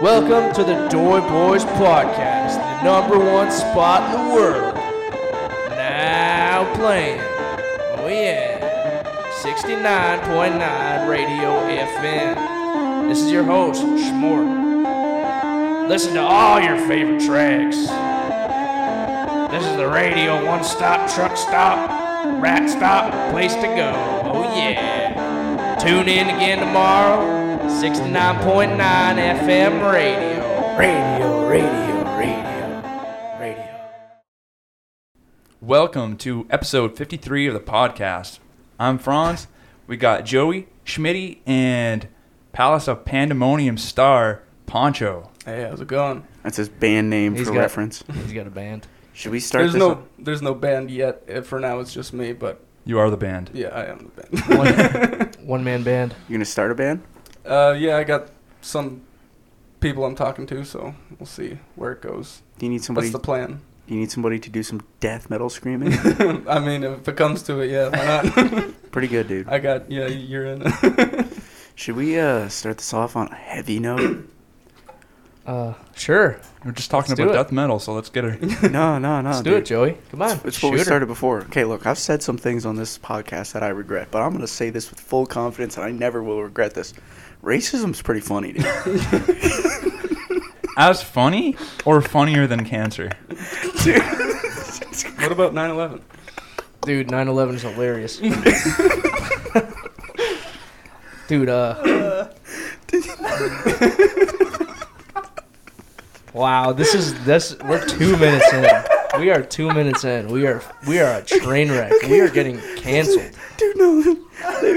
Welcome to the Doi Boys Podcast, the number one spot in the world. Now playing. Oh yeah. 69.9 Radio FM. This is your host, Schmort. Listen to all your favorite tracks. This is the radio one stop, truck stop, rat stop, place to go. Oh yeah. Tune in again tomorrow. 69.9 FM radio. Radio, radio, radio, radio. Welcome to episode 53 of the podcast. I'm Franz. We got Joey, Schmitty, and Palace of Pandemonium star Pancho. Hey, how's it going? That's his band name He's for got- reference. He's got a band. Should we start There's this? no up? there's no band yet. Uh, For now, it's just me. But You are the band. yeah, I am the band. One, one man band. You gonna start a band? uh, yeah, I got some people I'm talking to, so we'll see where it goes. Do you need somebody? That's the plan. Do you need somebody to do some death metal screaming? I mean, if it comes to it, yeah, why not? Pretty good, dude. I got yeah, you're in. Should we uh start this off on a heavy note? Uh, sure. We're just talking Let's about death metal, so let's get her. no, no, no. Let's do it, Joey. Come on. It's what we shoot her. started before. Okay, look, I've said some things on this podcast that I regret, but I'm gonna say this with full confidence, and I never will regret this. Racism's pretty funny, dude. As funny or funnier than cancer? what about 9/11? Dude, 9 11 is hilarious. Dude, uh. wow, this is this. We're two minutes in. We are two minutes in. We are we are a train wreck. We are getting canceled. Dude, no. Let me.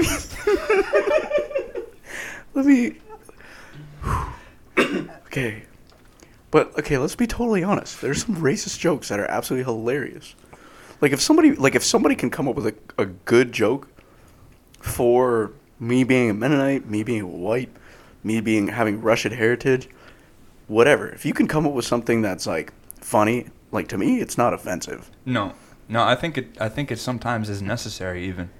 Let me okay. But okay, let's be totally honest. There's some racist jokes that are absolutely hilarious. Like if somebody like if somebody can come up with a, a good joke for me being a Mennonite, me being white, me being having Russian heritage, whatever. If you can come up with something that's like funny, like to me, it's not offensive. No, no. I think it. I think it sometimes is necessary, even.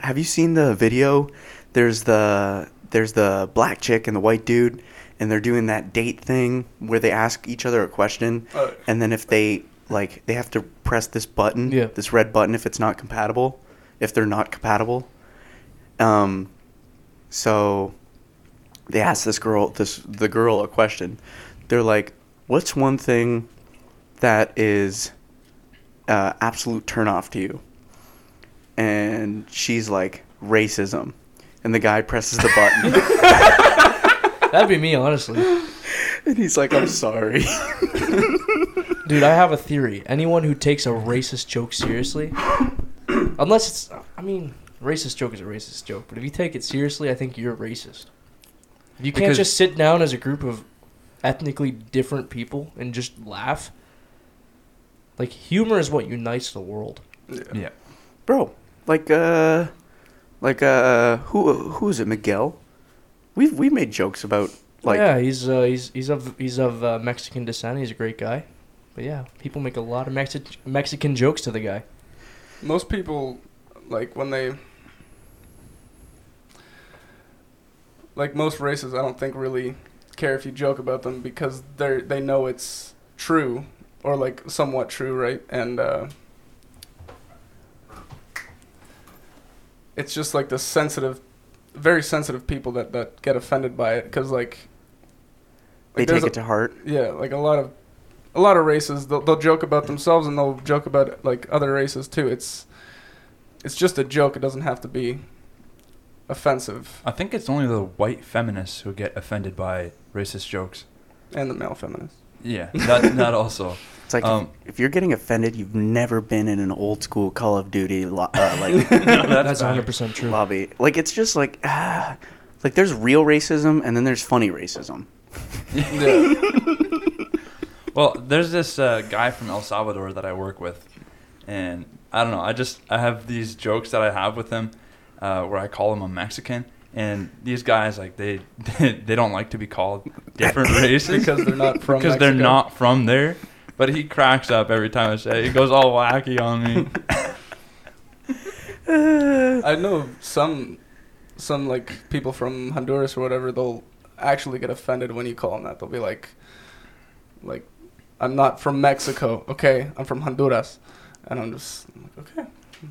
Have you seen the video? There's the there's the black chick and the white dude, and they're doing that date thing where they ask each other a question, Oh. and then if they like they have to press this button, Yeah. this red button, if it's not compatible, if they're not compatible. Um, so they ask this girl this the girl a question. They're like, "What's one thing that is uh, absolute turnoff to you?" and she's like racism and the guy presses the button That'd be me, honestly. and he's like i'm sorry Dude, I have a theory. Anyone who takes a racist joke seriously, unless it's, I mean, racist joke is a racist joke, but if you take it seriously, I think you're racist. You can't Because- just sit down as a group of ethnically different people and just laugh, like humor is what unites the world. Yeah. Yeah. bro like uh like uh who who is it miguel we've we've made jokes about like yeah, he's uh, he's he's of he's of uh, Mexican descent. He's a great guy, but yeah, people make a lot of Mexi- Mexican jokes to the guy. Most people, like when they, like most races, I don't think really care if you joke about them because they they know it's true or like somewhat true, right? And uh, it's just like the sensitive, very sensitive people that that get offended by it because like, they like, there's take a- it to heart yeah, like a lot of a lot of races they'll, they'll joke about themselves and they'll joke about like other races too. It's it's just a joke. It doesn't have to be offensive. I think it's only the white feminists who get offended by racist jokes. And the male feminists. Yeah, that that also. it's like Um, if, if you're getting offended you've never been in an old school call of duty lo- uh, like That's 100 percent true. lobby like it's just like ah, like there's real racism and then there's funny racism Yeah. Well, there's this uh, guy from El Salvador that I work with, and I don't know. I just I have these jokes that I have with him. uh, where I call him a Mexican, and these guys like they they don't like to be called different races because they're not from because they're not from there. But he cracks up every time I say it. He goes all wacky on me. I know some some like people from Honduras or whatever. They'll actually get offended when you call them that. They'll be like, like, I'm not from Mexico. Okay, I'm from Honduras, and I'm just I'm like, okay,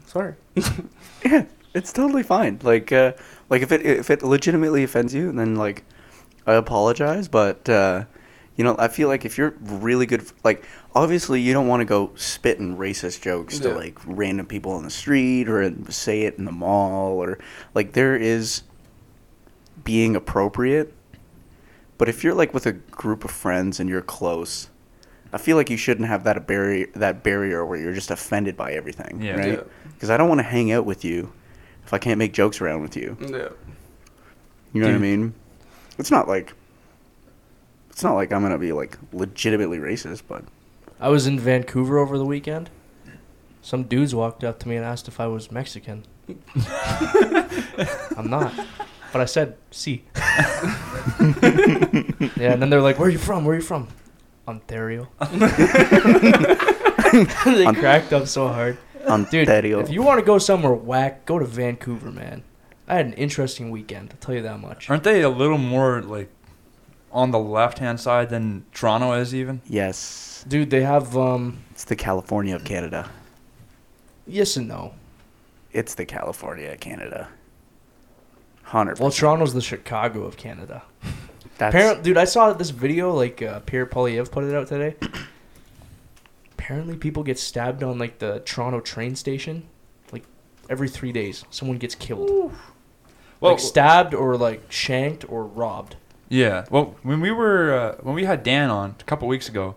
sorry. Yeah, it's totally fine. Like, uh, like if it if it legitimately offends you, then like, I apologize. But uh, you know, I feel like if you're really good, like, obviously you don't want to go spitting racist jokes to like random people on the street or say it in the mall or like there is being appropriate. But if you're like with a group of friends and you're close, I feel like you shouldn't have that barrier that barrier where you're just offended by everything, Yeah. right? Because I don't want to hang out with you if I can't make jokes around with you. Yeah. yeah. You know what I mean? It's not like it's not like I'm gonna be like legitimately racist, but I was in Vancouver over the weekend. Some dudes walked up to me and asked if I was Mexican. I'm not. But I said, see. yeah, and then they're like, where are you from? Where are you from? Ontario. they On- cracked up so hard. Dude, Ontario. if you want to go somewhere whack, go to Vancouver, man. I had an interesting weekend, I'll tell you that much. Aren't they a little more like on the left hand side than Toronto is even? yes, Dude, they have, um, it's the California of Canada. yes and no. It's the California of Canada. Hundred. Well, Toronto's the Chicago of Canada. That's Apparently, dude, I saw this video. Like uh, Pierre Poilievre put it out today. Apparently, people get stabbed on like the Toronto train station, like every three days. Someone gets killed, Well, like stabbed or like shanked or robbed. Yeah. Well, when we were uh, when we had Dan on a couple weeks ago,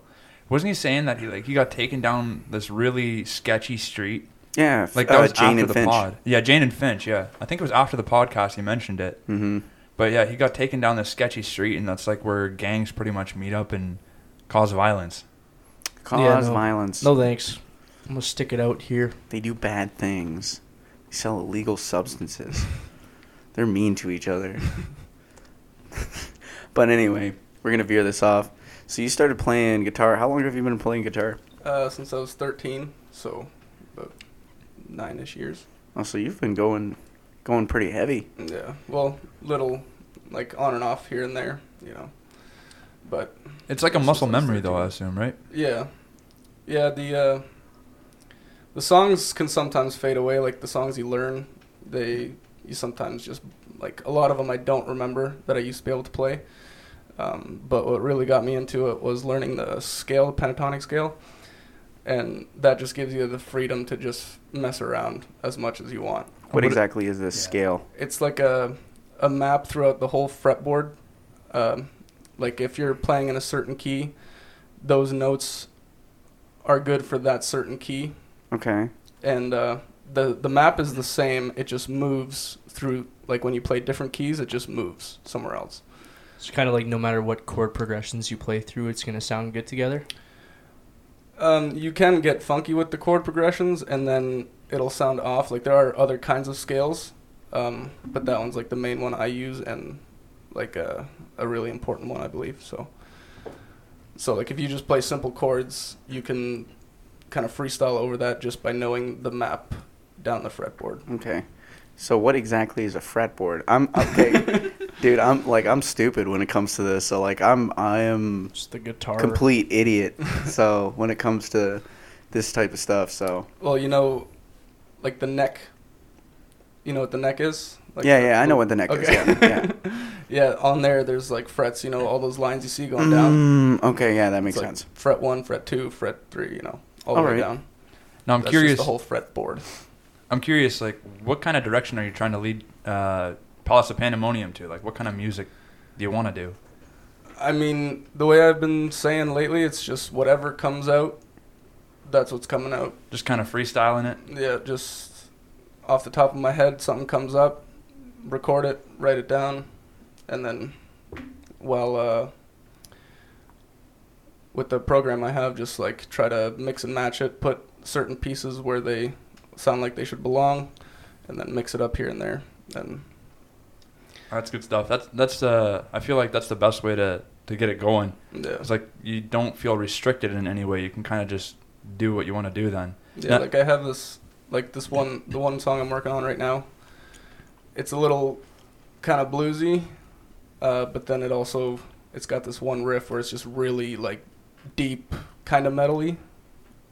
wasn't he saying that he like he got taken down this really sketchy street? yeah. Like uh, that was Jane after and the Finch. pod. Yeah, Jane and Finch. Yeah, I think it was after the podcast he mentioned it. Mm-hmm. But yeah, he got taken down this sketchy street, and that's like where gangs pretty much meet up and cause violence. Cause Yeah, no. violence. No thanks. I'm gonna stick it out here. They do bad things. They sell illegal substances. They're mean to each other. but anyway, we're gonna veer this off. So you started playing guitar. How long have you been playing guitar? Uh, since I was 13, so about nine-ish years. Oh, so you've been going, going pretty heavy. Yeah. Well, little, like on and off here and there, you know. But It's like a muscle was memory, though. I assume, right? yeah, yeah. The uh, the songs can sometimes fade away. Like the songs you learn, they you sometimes just like a lot of them I don't remember that I used to be able to play. Um, but what really got me into it was learning the scale, pentatonic scale, and that just gives you the freedom to just mess around as much as you want. What What- exactly is this Yeah. scale? It's like a a map throughout the whole fretboard. Um, like if you're playing in a certain key, those notes are good for that certain key, Okay. and uh, the the map is the same. It just moves through. Like when you play different keys, it just moves somewhere else. It's kind of like no matter what chord progressions you play through, it's gonna sound good together. Um, you can get funky with the chord progressions, and then it'll sound off. Like there are other kinds of scales, um, but that one's like the main one I use, and like a a really important one, I believe. So, so like if you just play simple chords, you can kind of freestyle over that just by knowing the map down the fretboard. Okay. So what exactly is a fretboard? I'm okay, dude. I'm like I'm stupid when it comes to this. So like I'm I am Just the guitar. complete idiot. so when it comes to this type of stuff, so Well, you know, like the neck. You know what the neck is? Like yeah, the- yeah, I know what the neck is. Yeah, yeah. yeah, on there, there's like frets. You know, all those lines you see going down. Mm, okay, yeah, that makes It's like sense. Fret one, fret two, fret three. You know, all the way Alright. down. Now I'm That's curious. Just the whole fretboard. I'm curious, like, what kind of direction are you trying to lead uh, Palace of Pandemonium to? Like, what kind of music do you want to do? I mean, the way I've been saying lately, it's just whatever comes out. That's what's coming out. Just kind of freestyling it. Yeah, just off the top of my head, something comes up, record it, write it down, and then, while uh, with the program I have, just like try to mix and match it, put certain pieces where they sound like they should belong, and then mix it up here and there. And That's good stuff. That's that's uh I feel like that's the best way to to get it going. yeah, It's like you don't feel restricted in any way. You can kind of just do what you want to do then. yeah. Yeah. Like I have this, like this one, the one song I'm working on right now. It's a little kind of bluesy, uh, but then it also it's got this one riff where it's just really like deep, kind of metally,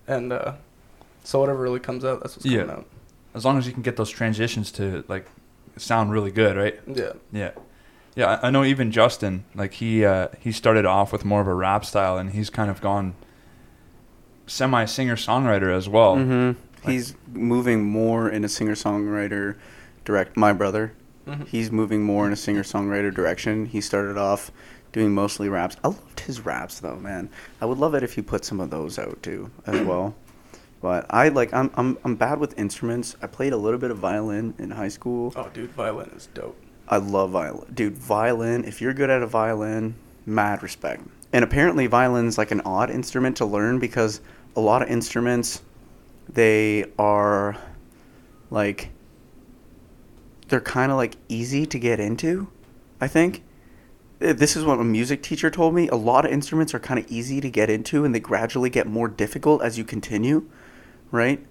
and uh, so whatever really comes out, that's what's Yeah. coming out. As long as you can get those transitions to like sound really good, right? Yeah, Yeah. Yeah, I I know even Justin, like he uh, he started off with more of a rap style and he's kind of gone semi singer songwriter as well. Mm-hmm. He's moving more in a singer songwriter direct. My brother, Mhm. he's moving more in a singer songwriter direction. He started off doing mostly raps. I loved his raps though, man. I would love it if he put some of those out too as well. But I like I'm I'm I'm bad with instruments. I played a little bit of violin in high school. Oh, dude, violin is dope. I love violin. Dude, violin, if you're good at a violin, mad respect. And apparently violin's like an odd instrument to learn because a lot of instruments they are like they're kind of like easy to get into, I think. Uh, This is what a music teacher told me. A lot of instruments are kind of easy to get into and they gradually get more difficult as you continue, right?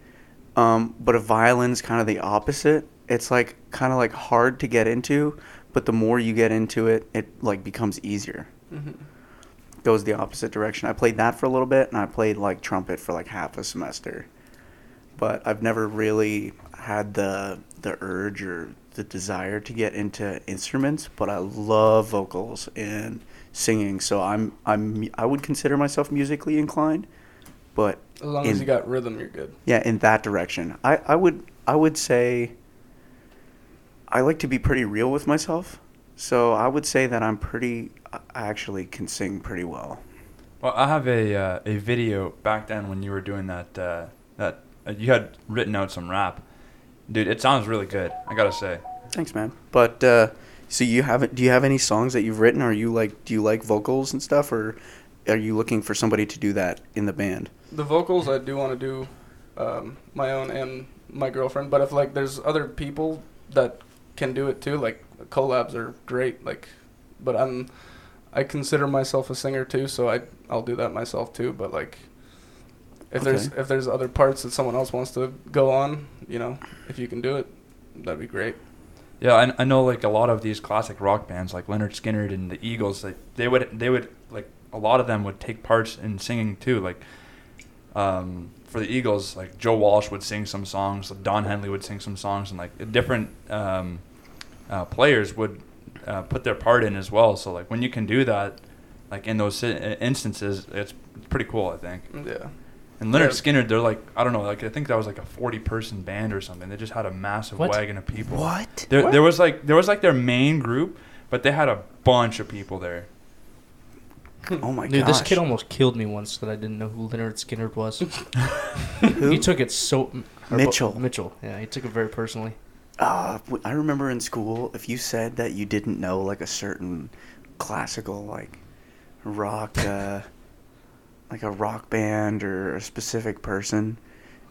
Um, but a violin's kind of the opposite. It's like kind of like hard to get into, but the more you get into it, it like becomes easier. hmm Goes the opposite direction. I played that for a little bit, and I played like trumpet for like half a semester. But I've never really had the the urge or the desire to get into instruments. But I love vocals and singing, so I'm I'm I would consider myself musically inclined. But As long In- as you got rhythm, you're good. yeah, in that direction. I, I would I would say I like to be pretty real with myself. So I would say that I'm pretty I actually can sing pretty well. Well, I have a uh, a video back then when you were doing that uh, that uh, you had written out some rap. Dude, it sounds really good. I gotta say. Thanks, man. But uh, so you haven't do you have any songs that you've written? Are you like do you like vocals and stuff or are you looking for somebody to do that in the band? The vocals, I do want to do um, my own and my girlfriend. But if like there's other people that can do it too, like collabs are great. Like, but I'm I consider myself a singer too, so I I'll do that myself too. But like, if there's if there's other parts that someone else wants to go on, you know, if you can do it, that'd be great. Yeah, I, I know like a lot of these classic rock bands like Lynyrd Skynyrd and the Eagles, like they would they would like a lot of them would take parts in singing too. Like um, for the Eagles, like Joe Walsh would sing some songs, Don Henley would sing some songs, and like different um, uh, players would uh, put their part in as well. So like when you can do that, like in those instances, it's pretty cool. I think. Yeah. And Lynyrd Yeah. Skynyrd, they're like I don't know, like I think that was like a forty person band or something. They just had a massive What? wagon of people. What? There, What? there was like there was like their main group, but they had a bunch of people there. Oh my god. Dude, gosh. this kid almost killed me once that I didn't know who Lynyrd Skynyrd was. He took it so Mitchell. Mitchell, yeah, he took it very personally. Uh, I remember in school, if you said that you didn't know like a certain classical like rock, uh, like a rock band or a specific person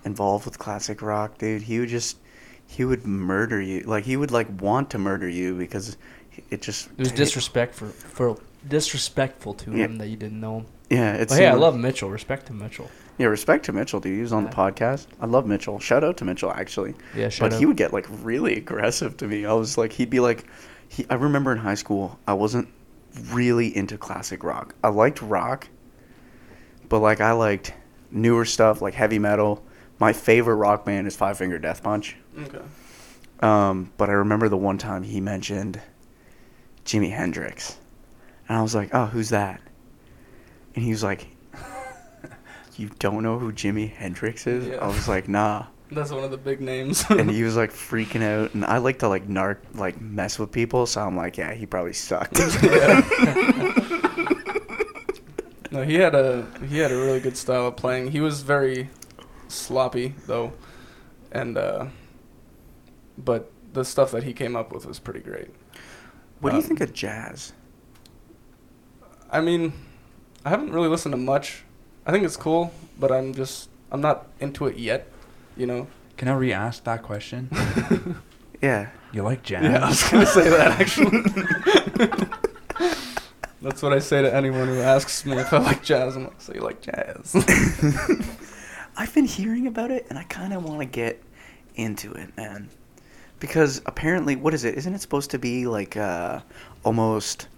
involved with classic rock, dude, he would just he would murder you. Like he would like want to murder you because it just It was disrespect for, for disrespectful to Yeah. him that you didn't know him. Yeah, it's But hey, I love Mitchell. Respect to Mitchell. Yeah, respect to Mitchell, dude. He was on the podcast. I love Mitchell. Shout out to Mitchell, actually. Yeah, shout but out. he would get like really aggressive to me. I was like, he'd be like, he. I remember in high school, I wasn't really into classic rock. I liked rock, but like I liked newer stuff like heavy metal. My favorite rock band is Five Finger Death Punch. Okay. Um, but I remember the one time he mentioned Jimi Hendrix, and I was like, "Oh, who's that?" And he was like, "You don't know who Jimi Hendrix is?" Yeah. I was like, "Nah." That's one of the big names. and he was like freaking out, and I like to like narc, like mess with people, so I'm like, "Yeah, he probably sucked." No, he had a he had a really good style of playing. He was very sloppy though, and uh, but the stuff that he came up with was pretty great. what do you Um, think of jazz? I mean, I haven't really listened to much. I think it's cool, but I'm just I'm not into it yet. You know, Can I re-ask that question? Yeah. You like jazz? Yeah, I was gonna say that actually. That's what I say to anyone who asks me if I like jazz. I'm like, so you like jazz? I've been hearing about it, and I kind of want to get into it, man. Because apparently, what is it? Isn't it supposed to be like uh, almost?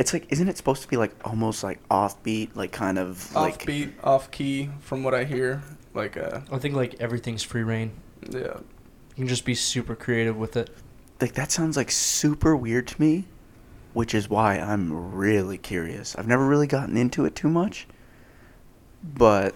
It's like, isn't it supposed to be like almost like offbeat, like kind of like Offbeat, off key, from what I hear. Like, uh, I think like everything's free reign. yeah, You can just be super creative with it. like that sounds like super weird to me, which is why I'm really curious. I've never really gotten into it too much, but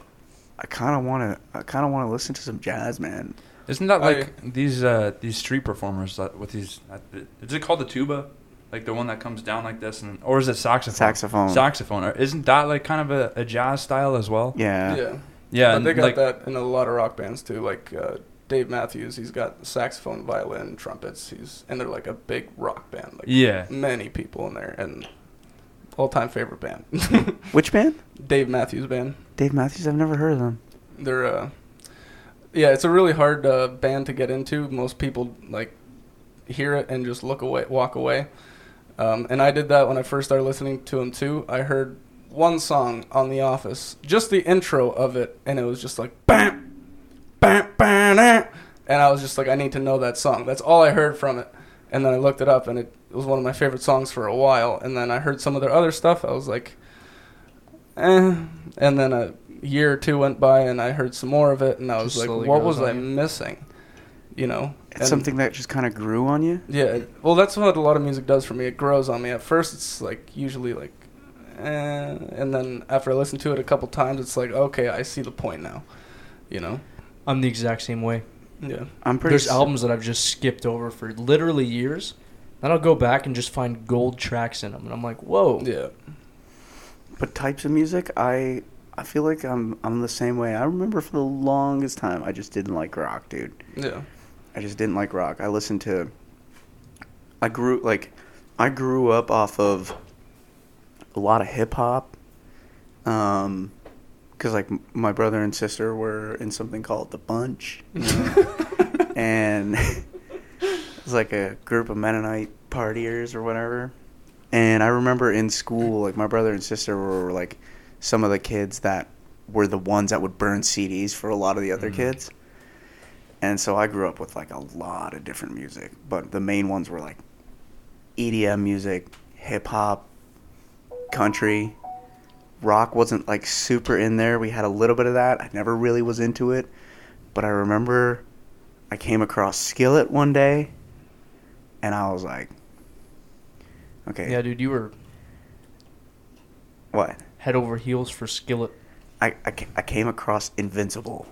I kind of want to. I kind of want to listen to some jazz, man. Isn't that I- like these uh, these street performers that with these? Uh, is it called the tuba? Like the one that comes down like this, and or is it saxophone? Saxophone. Saxophone. Or Isn't that like kind of a, a jazz style as well? Yeah. yeah. Yeah, but and they got like that in a lot of rock bands too. Like uh, Dave Matthews, he's got saxophone, violin, trumpets. He's and they're like a big rock band. Like yeah. many people in there, and all-time favorite band, Which band? Dave Matthews Band. Dave Matthews. I've never heard of them. They're uh, yeah, it's a really hard uh, band to get into. Most people like hear it and just look away, walk away. Um, and I did that when I first started listening to him too. I heard one song on The Office, just the intro of it, and it was just like bam, bam, bam, bam. and I was just like, I need to know that song. That's all I heard from it. And then I looked it up, and it, was one of my favorite songs for a while. And then I heard some of their other stuff. I was like, eh. And then a year or two went by, and I heard some more of it, and I was Just like, what was I missing? You know, It's And- something that just kind of grew on you. yeah, well, that's what a lot of music does for me. It grows on me. At first, it's like usually like, eh, and then after I listen to it a couple times, it's like, okay, I see the point now. You know? I'm the exact same way. Yeah. I'm pretty. There's s- albums that I've just skipped over for literally years. Then I'll go back and just find gold tracks in them, and I'm like, whoa. Yeah. But types of music, I I feel like I'm I'm the same way. I remember for the longest time, I just didn't like rock, dude. Yeah. I just didn't like rock. I listened to. I grew like, I grew up off of. A lot of hip hop. Um, because like m- my brother and sister were in something called the Bunch, you know? and it was like a group of Mennonite partiers or whatever. And I remember in school, like my brother and sister were like some of the kids that were the ones that would burn CDs for a lot of the other Mhm. kids. And so I grew up with like a lot of different music, but the main ones were like EDM music, hip hop, country. Rock wasn't like super in there. We had a little bit of that. I never really was into it. But I remember I came across Skillet one day and I was like, okay, Yeah, dude, you were what? head over heels for Skillet. I, I, I came across Invincible.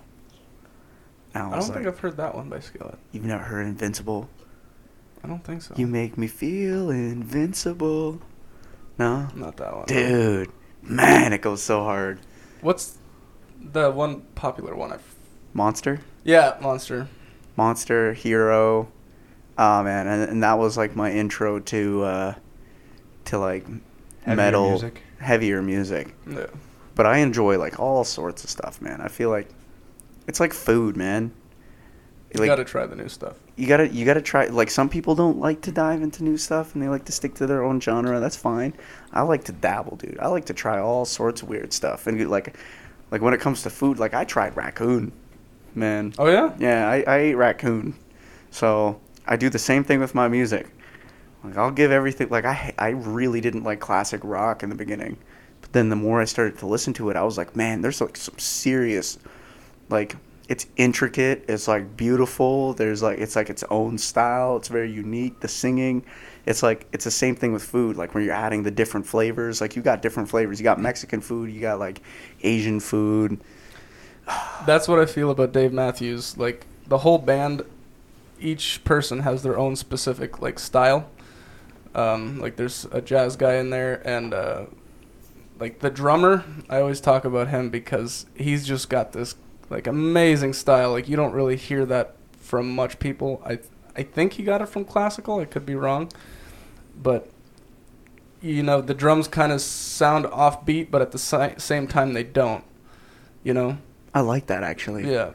And I I don't like, think I've heard that one by Skillet. you've never heard Invincible? I don't think so. You make me feel invincible. No? Not that one. Dude, man, it goes so hard. What's the one popular one? I. Monster? Yeah, Monster. Monster, Hero. Oh man, and, and that was like my intro to uh to like Heavier metal music. heavier music. Yeah. But I enjoy like all sorts of stuff, man. I feel like it's like food, man. You Like gotta try the new stuff. you gotta you gotta try like some people don't like to dive into new stuff and they like to stick to their own genre. That's fine. I like to dabble dude. I like to try all sorts of weird stuff. And like like when it comes to food like i tried raccoon man. Oh yeah. yeah i, I ate raccoon. So i do the same thing with my music. Like i'll give everything like i i really didn't like classic rock in the beginning. But then the more i started to listen to it i was like man there's like some serious like it's intricate it's like beautiful there's like it's like its own style it's very unique the singing it's like it's the same thing with food like when you're adding the different flavors like you got different flavors you got mexican food you got like asian food That's what I feel about Dave Matthews. Like the whole band, each person has their own specific like style. Um, like there's a jazz guy in there, and uh, like the drummer. I always talk about him because he's just got this like amazing style. Like you don't really hear that from much people. I I think he got it from classical. I could be wrong, but you know the drums kind of sound offbeat, but at the si- same time they don't. You know, I like that actually. Yeah.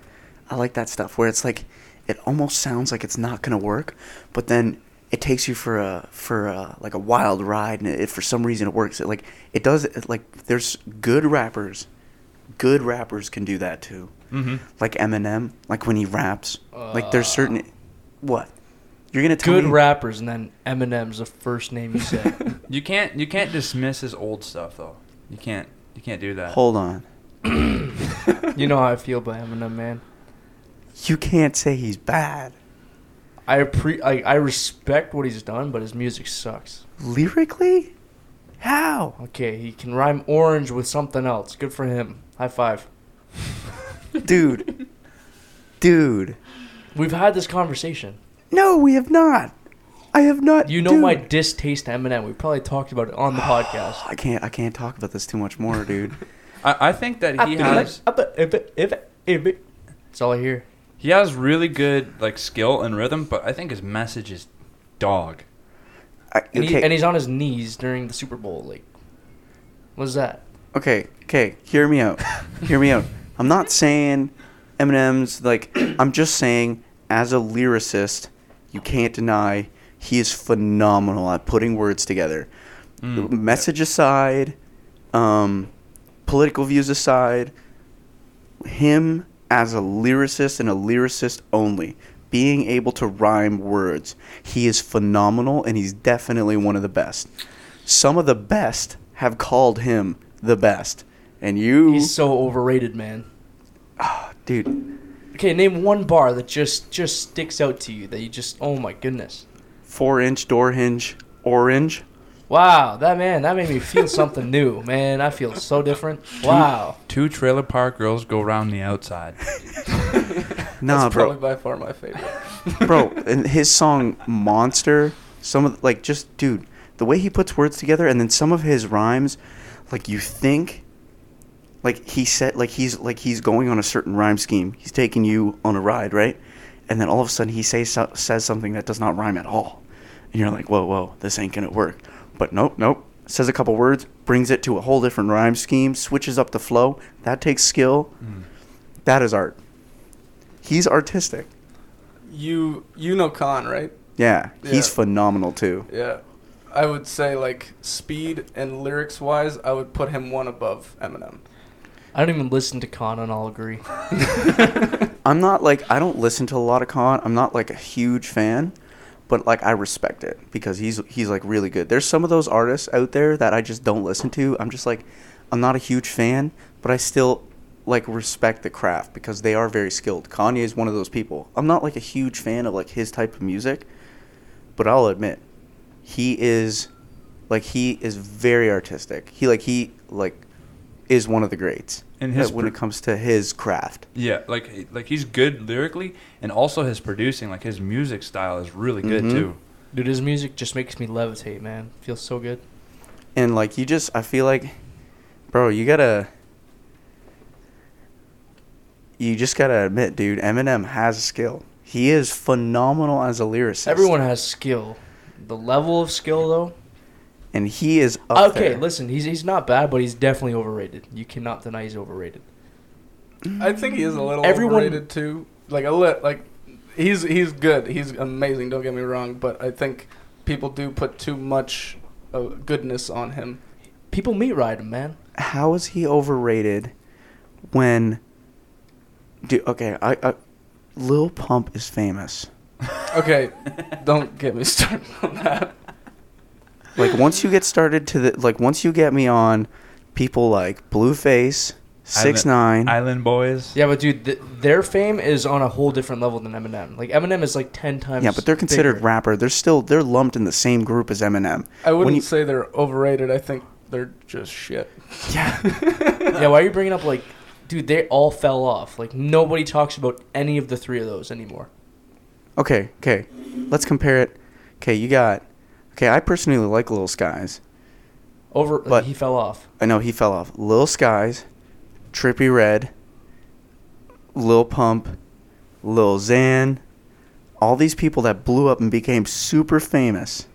I like that stuff where it's like it almost sounds like it's not gonna work, but then it takes you for a for a, like a wild ride, and it, for some reason it works. It, like it does. It, like there's good rappers, good rappers can do that too. Mm-hmm. Like Eminem, like when he raps, like there's certain what you're gonna tell Good me. rappers, and then Eminem's the first name you said. You can't you can't dismiss his old stuff though. You can't you can't do that. Hold on, you know how I feel about Eminem, man. you can't say he's bad I appre- I, I respect what he's done, but his music sucks. lyrically. How? Okay, he can rhyme orange with something else. Good for him. High five. Dude, dude. We've had this conversation. No, we have not. I have not. You know dude. my distaste to Eminem. We probably talked about it on the podcast. I can't. I can't talk about this too much more, dude. I, I think that he has That's all I hear. he has really good like skill and rhythm, but I think his message is dog. I, And, he, and he's on his knees during the Super Bowl. Like, what's that? okay, okay. Hear me out. hear me out. I'm not saying Eminem's like. I'm just saying, as a lyricist, you can't deny he is phenomenal at putting words together. Mm. Message aside, um, political views aside, him as a lyricist and a lyricist only, being able to rhyme words, he is phenomenal and he's definitely one of the best. Some of the best have called him the best. And you, He's so overrated, man. oh, dude, Okay, name one bar that just just sticks out to you that you just oh my goodness. four inch door hinge, orange. Wow, that man, that made me feel something new, man. I feel so different. Wow. Two trailer park girls go round the outside. Nah, That's bro. probably by far my favorite. bro and his song monster some of like just dude the way he puts words together and then some of his rhymes like you think like he said like he's like he's going on a certain rhyme scheme he's taking you on a ride right and then all of a sudden he says says something that does not rhyme at all and you're like whoa whoa this ain't gonna work but nope nope says a couple words brings it to a whole different rhyme scheme switches up the flow that takes skill hmm. that is art he's artistic You you know Khan, right? Yeah, he's Yeah. phenomenal too. Yeah. I would say like speed and lyrics wise, I would put him one above Eminem. I don't even listen to Khan and I'll agree. I'm not like I don't listen to a lot of Khan. I'm not like a huge fan, but like I respect it because he's he's like really good. There's some of those artists out there that I just don't listen to. I'm just like I'm not a huge fan, but I still like respect the craft because they are very skilled. Kanye is one of those people. I'm not like a huge fan of like his type of music, but I'll admit he is like he is very artistic. He like he like is one of the greats. And his when pr- it comes to his craft. Yeah, like like he's good lyrically, and also his producing, like his music style is really good Mhm. too. Dude, his music just makes me levitate, man. Feels so good. And like you just I feel like bro, you gotta you just gotta admit, dude, Eminem has skill. He is phenomenal as a lyricist. Everyone has skill. The level of skill, though. And he is up okay, there. listen, he's he's not bad, but he's definitely overrated. You cannot deny he's overrated. I think he is a little Everyone- overrated too. Like a lit like he's he's good. He's amazing, don't get me wrong, but I think people do put too much uh, goodness on him. People meat ride him, man. How is he overrated when do okay, I, I Lil Pump is famous. Okay, don't get me started on that. Like once you get started to the like once you get me on people like Blueface, Six Nine. Island Boys. Yeah, but dude, th- their fame is on a whole different level than Eminem. Like Eminem is like ten times. Yeah, but they're considered bigger. rapper. They're still they're lumped in the same group as Eminem. I wouldn't you- say they're overrated. I think they're just shit. Yeah. yeah, why are you bringing up like, dude? They all fell off. Like nobody talks about any of the three of those anymore. Okay, okay. Let's compare it. Okay, you got. Okay, I personally like Lil Skies. Over, uh, But- he fell off. I know he fell off. Lil Skies, Trippie Redd, Lil Pump, Lil Xan, all these people that blew up and became super famous.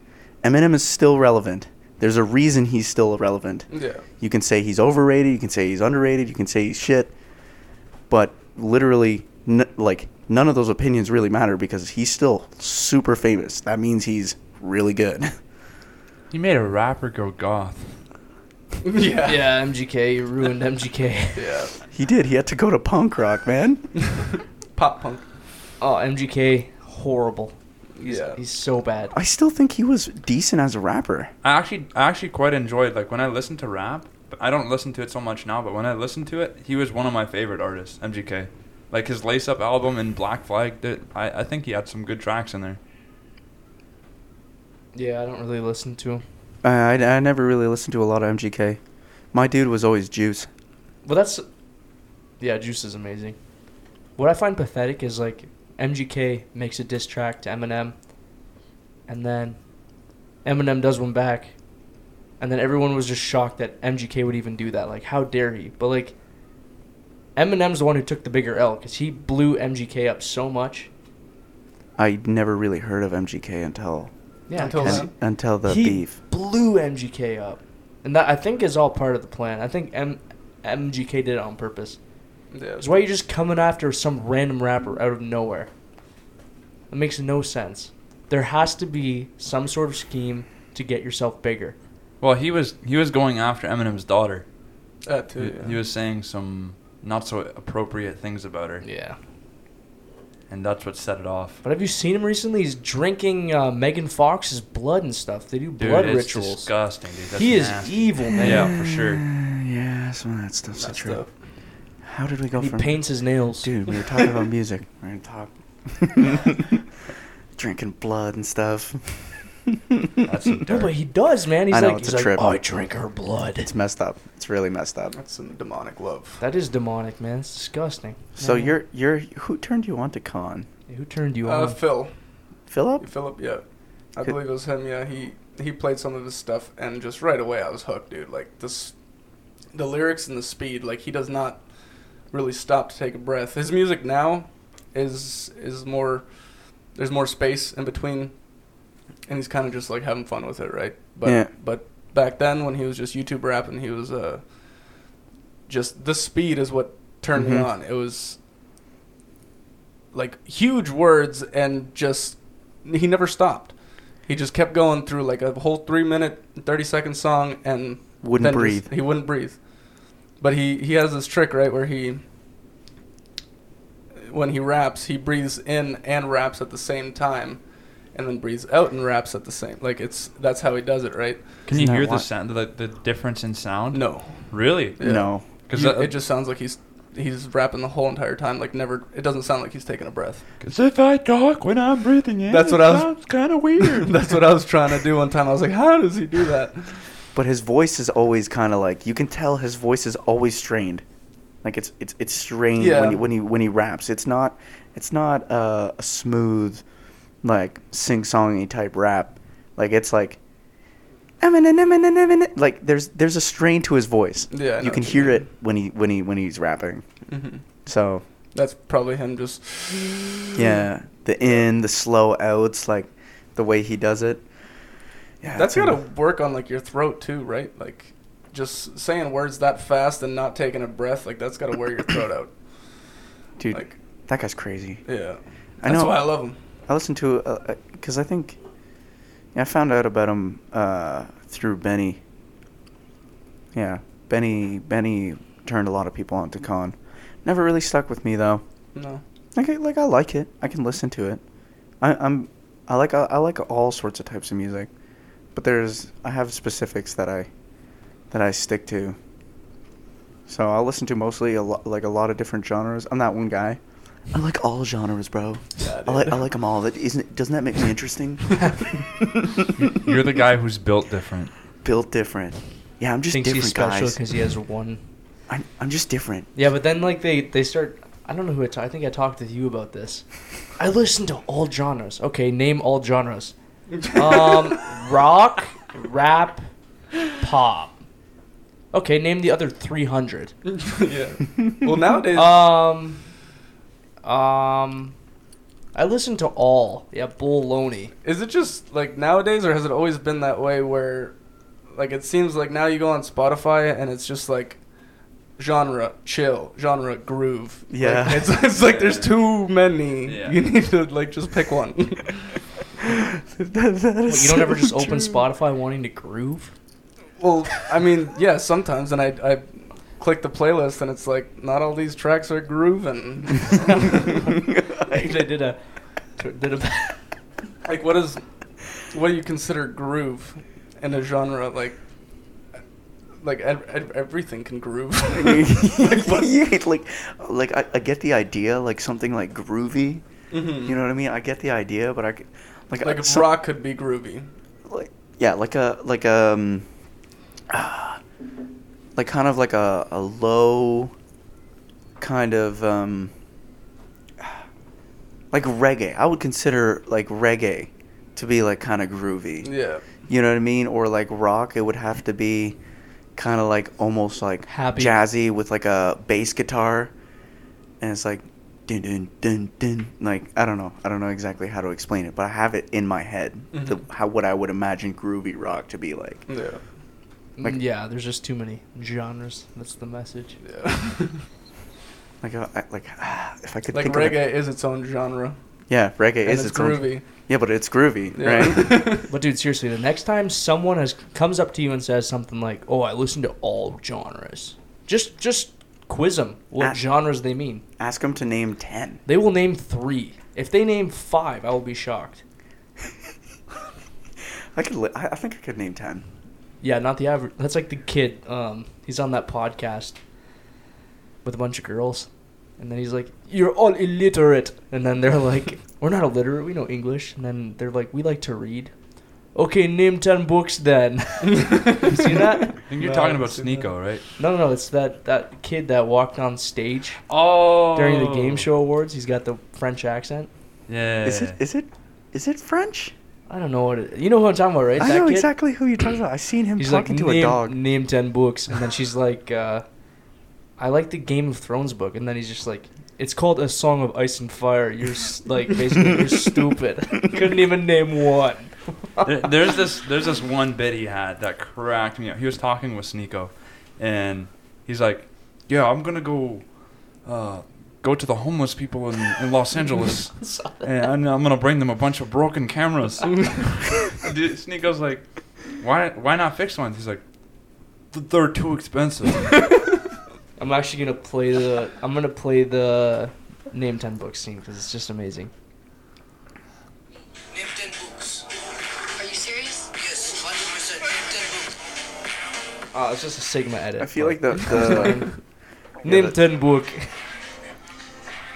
Eminem is still relevant. There's a reason he's still relevant. Yeah. You can say he's overrated, you can say he's underrated, you can say he's shit. but literally, n- like none of those opinions really matter because he's still super famous. That means he's really good. He made a rapper go goth. yeah. Yeah, MGK you ruined MGK. Yeah. he did. He had to go to punk rock, man. Pop punk. Oh, MGK horrible. He's, Yeah. he's so bad. I still think he was decent as a rapper. I actually, I actually quite enjoyed like when I listened to rap. But I don't listen to it so much now. But when I listened to it, he was one of my favorite artists. MGK, like his Lace Up album and Black Flag. Did, I, I think he had some good tracks in there. Yeah, I don't really listen to him. Uh, I, I never really listened to a lot of MGK. My dude was always Juice. Well, that's yeah. Juice is amazing. What I find pathetic is like MGK makes a diss track to Eminem, and then Eminem does one back, and then everyone was just shocked that MGK would even do that. Like, how dare he? But like, Eminem's the one who took the bigger L because he blew MGK up so much. I never really heard of MGK until Yeah, Until 'cause then. until the he beef. blew MGK up, and that I think is all part of the plan. I think M- MGK did it on purpose. Yeah. It's why you're just coming after some random rapper out of nowhere. It makes no sense. There has to be some sort of scheme to get yourself bigger. Well, he was he was going after Eminem's daughter. That too. He, yeah. he was saying some not so appropriate things about her, Yeah. And that's what set it off. But have you seen him recently? He's drinking uh, Megan Fox's blood and stuff. They do Dude, blood it's rituals. disgusting, dude. That's he is evil, man. Yeah, for sure. yeah, some of that stuff's That true. stuff. How did we go He from paints his nails. Dude, we were talking about music. We're gonna talk drinking blood and stuff. That's some No, dark. but he does, man. He's I know, like, it's he's a like, trip. oh, I drink her blood. It's messed up. It's really messed up. That's some demonic love. That is demonic, man. It's disgusting. So Yeah. you're you're who turned you on to Khan? Who turned you Uh, on? Phil. Philip? Philip, yeah. I Could- believe it was him, yeah. He he played some of his stuff and just right away I was hooked, dude. Like this the lyrics and the speed, like he does not really stop to take a breath. His music now is is more there's more space in between and he's kind of just like having fun with it, right? But Yeah. but back then when he was just YouTube rapping, he was uh just the speed is what turned me Mhm. on. It was like huge words and just he never stopped. He just kept going through like a whole three minute, thirty second song and Wouldn't breathe. just- he wouldn't breathe. But he he has this trick right where he when he raps he breathes in and raps at the same time, and then breathes out and raps at the same. Like it's that's how he does it, right? Can you Isn't that hear the sound, the, the difference in sound? No, Really? Yeah. No. Because it just sounds like he's he's rapping the whole entire time. Like never, it doesn't sound like he's taking a breath. Cause if I talk when I'm breathing in, That's it what I was- sounds kind of weird. That's what I was trying to do one time. I was like, how does he do that? But his voice is always kind of like you can tell his voice is always strained. Like it's it's it's strained Yeah. when he when he when he raps. It's not it's not uh, a smooth like sing-songy type rap. Like it's like like there's there's a strain to his voice. Yeah, you can hear it when he when he when he's rapping. hmm So That's probably him just. yeah, the in, the slow outs, like the way he does it. Yeah, That's gotta work on like your throat too, right? Like, just saying words that fast and not taking a breath, like that's gotta wear your throat out. dude. Like, that guy's crazy. yeah. I That's know. why I love him. I listened to because I think yeah, I found out about him uh, through Benny. Yeah, Benny Benny turned a lot of people on to Khan. Never really stuck with me though. No. Like I, like I like it. I can listen to it. I, I'm I like I, like all sorts of types of music, but there's I have specifics that I that I stick to. So I'll listen to mostly a lot like a lot of different genres. I'm that one guy. I like all genres, bro. Yeah, I like I like them all. That isn't doesn't that make me interesting? You're the guy who's built different. Built different. Yeah, I'm just Thinks he's different, special guys. because he has one. I'm I'm just different. Yeah, but then like they they start. I don't know who it's. I think I talked to you about this. I listen to all genres. Okay, name all genres. Um, rock, rap, pop. Okay, name the other three hundred. yeah. Well, nowadays. Um, um, I listen to all. Yeah, Bull Loney. Is it just like nowadays, or has it always been that way? Where, like, it seems like now you go on Spotify and it's just like genre chill, genre groove. Like, Yeah. it's it's like there's too many. Yeah. You need to like just pick one. That- that What, is you don't ever so just open. Spotify wanting to groove? well, I mean, yeah, sometimes, and I I click the playlist and it's like not all these tracks are grooving. they did a did a like what is what do you consider groove in a genre like like ev- ev- everything can groove Yeah, like, like I, I get the idea, like something like groovy. Mhm. You know what I mean? I get the idea, but I, c- like, like uh, if some- rock could be groovy like yeah, like a like um, like kind of like a a low, kind of um, like reggae. I would consider like reggae to be like kind of groovy. yeah You know what I mean? Or like rock, it would have to be kind of like almost like Happy. jazzy with like a bass guitar, and it's like dun dun dun dun. Like I don't know, I don't know exactly how to explain it, but I have it in my head. The, Mhm. how what I would imagine groovy rock to be like. yeah Like- yeah, there's just too many genres. That's the message. yeah Like uh, I, like if I could like reggae it, is its own genre yeah, reggae and is it's its own- groovy yeah, but it's groovy, Yeah. right? But dude, seriously, the next time someone has comes up to you and says something like, "Oh, I listen to all genres," just just quiz them what Ah. genres they mean. Ask them to name ten. They will name three. If they name five, I will be shocked. I could. Li- I, I think I could name ten. Yeah, not the average. That's like the kid. Um, he's on that podcast with a bunch of girls, and then he's like, "You're all illiterate," and then they're like, "We're not illiterate. We know English." And then they're like, "We like to read." Okay, name ten books then. you see that? I think you're No, talking about haven't seen Sneako, right? No, no, no. It's that that kid that walked on stage Oh. during the game show awards. He's got the French accent. Yeah. Is it? Is it? Is it French? I don't know what it. You know who I'm talking about, right? I that know kid? exactly who you're talking about. I've seen him He's talking like, to name, a dog. Name ten books, and then she's like, uh, "I like the Game of Thrones book," and then he's just like, "It's called A Song of Ice and Fire." You're like, basically, you're stupid. Couldn't even name one. There's this there's this one bit he had that cracked me up. He was talking with Sneako, and he's like, "Yeah, I'm gonna go, uh, go to the homeless people in, in Los Angeles, and I'm gonna bring them a bunch of broken cameras." Dude, Sneako's like, "Why why not fix one?" He's like, "They're too expensive." I'm actually gonna play the. I'm gonna play the name ten books scene because it's just amazing. Name 10 books. Are you serious? Yes, 100%. Name 10 books. Oh, it's just a Sigma edit. I feel like but- the the name the- ten book.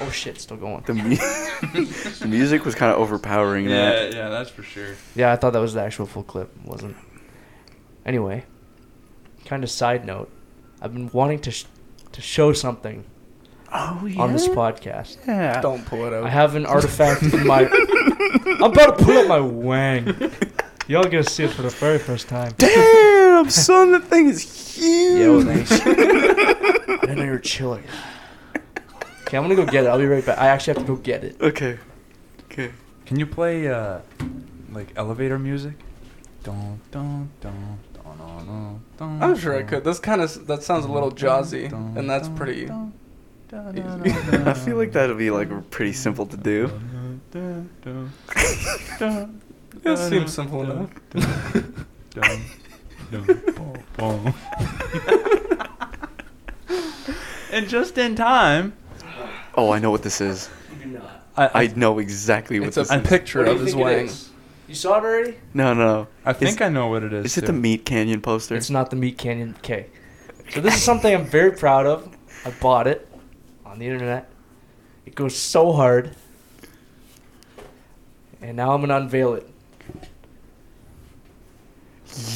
Oh shit, still going. the, mu- the music was kind of overpowering. yeah, that. yeah, that's for sure. Yeah, I thought that was the actual full clip. It wasn't. Anyway, kind of side note, I've been wanting to sh- to show something Oh yeah. on this podcast. Yeah. don't pull it out I have an artifact in my. I'm about to pull up my wang. Y'all gonna see it for the very first time. Damn, son, that thing is huge. Yo, thanks. I didn't know you were chilling. Okay, I'm gonna go get it. I'll be right back. I actually have to go get it. Okay. Okay. Can you play uh, like elevator music? Dun, dun, dun, dun, dun, dun, dun, I'm sure I could this kind of that sounds a little jazzy and that's pretty dun, dun, easy. dun, dun, I feel like that'll be like pretty simple to do. it seems simple enough. And just in time, Oh, I know what this is. I, I know exactly what it's a this is. picture of his wang You saw it already? No, no. I think I know what it is. Is it too. the Meat Canyon poster? It's not the Meat Canyon K. So this is something I'm very proud of. I bought it on the internet. It goes so hard. And now I'm gonna unveil it.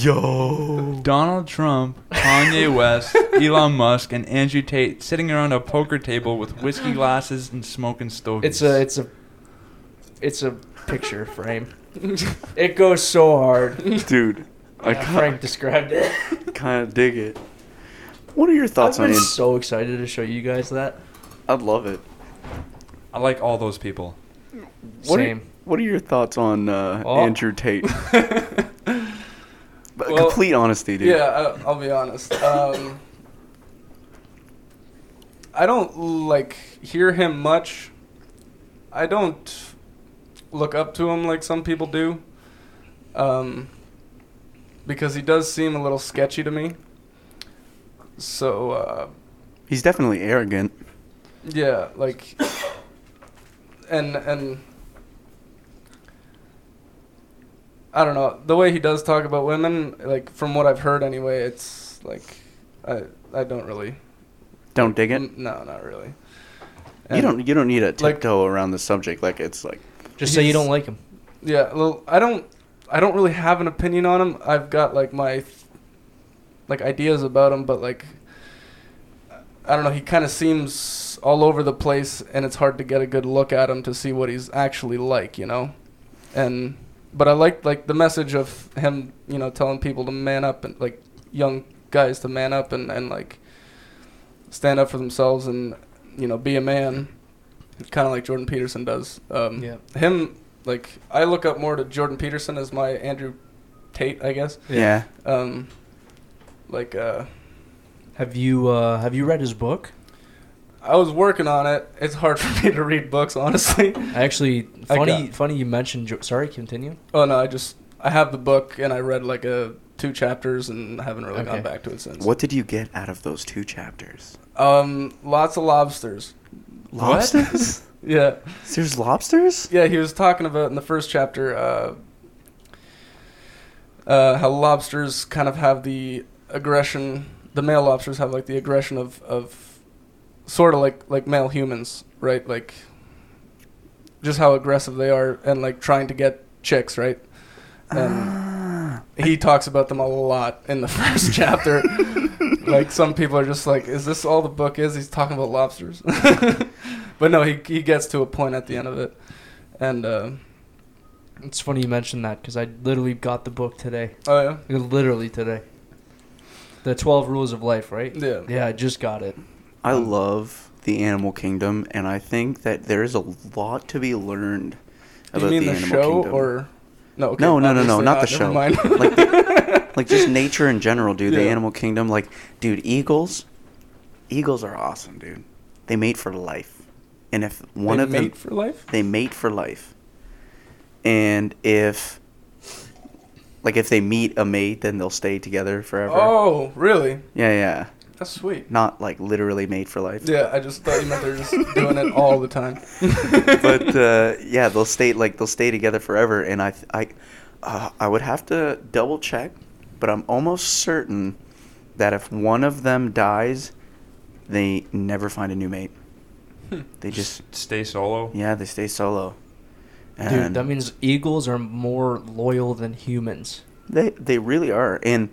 Yo. Donald Trump, Kanye West, Elon Musk, and Andrew Tate sitting around a poker table with whiskey glasses and smoking stogies. It's a it's a it's a picture frame. It goes so hard. Dude, I Yeah, Frank described it. kind of dig it. What are your thoughts on it? I've on been it? so excited to show you guys that. I'd love it. I like all those people. What Same. Are, what are your thoughts on uh, Oh. Andrew Tate? Well, complete honesty, dude. yeah I, I'll be honest um I don't like hear him much. I don't look up to him like some people do. Um, because he does seem a little sketchy to me. So uh, He's definitely arrogant. yeah, like, and and I don't know the way he does talk about women. Like from what I've heard, anyway, it's like I I don't really Don't dig it. N- No, not really. You don't. You don't need to like- tiptoe around the subject like it's like. Just say you don't like him. Yeah, well, I don't. I don't really have an opinion on him. I've got like my, th- like ideas about him, but like, I don't know. He kind of seems all over the place, and it's hard to get a good look at him to see what he's actually like, you know. And but I like like the message of him, you know, telling people to man up and like young guys to man up and and like stand up for themselves and you know be a man, kind of like Jordan Peterson does. Um, Yeah. him like I look up more to Jordan Peterson as my Andrew Tate, I guess. Yeah. Um, like uh, Have you uh, have you read his book? I was working on it. It's hard for me to read books, honestly. Actually, I funny got- funny you mentioned. Jo- Sorry, continue. Oh no, I just I have the book and I read like a two chapters and haven't really Okay. gone back to it since. What did you get out of those two chapters? Um, lots of lobsters. Lobsters? Yeah, There's lobsters? yeah. He was talking about in the first chapter uh, uh, how lobsters kind of have the aggression. The male lobsters have like the aggression of of sort of like like male humans, right? Like just how aggressive they are and like trying to get chicks, right? And he talks about them a lot in the first chapter. like some people are just like, "Is this all the book is?" He's talking about lobsters, but no, he he gets to a point at the end of it, and uh, It's funny you mentioned that because I literally got the book today. oh yeah, Literally today. The Twelve Rules of Life, right? yeah, Yeah, I just got it. I um, love the animal kingdom, and I think that there's a lot to be learned Do about you mean the, the, animal show kingdom. or no? Okay, No, no, no, no, obviously not the show. like, the, like just nature in general, dude. The animal kingdom, like, dude, eagles, eagles are awesome, dude. They mate for life, and if one They of them mate for life. they mate for life. And if like if they meet a mate, then they'll stay together forever. Oh, really? Yeah, yeah. That's sweet. Not like literally made for life. Yeah, I just thought you meant they're just doing it all the time. but uh, yeah, they'll stay like they'll stay together forever. And I, I, uh, I would have to double check, but I'm almost certain that if one of them dies, they never find a new mate. Hmm. They just stay solo. yeah, they stay solo. Dude, that means eagles are more loyal than humans. They they really are, and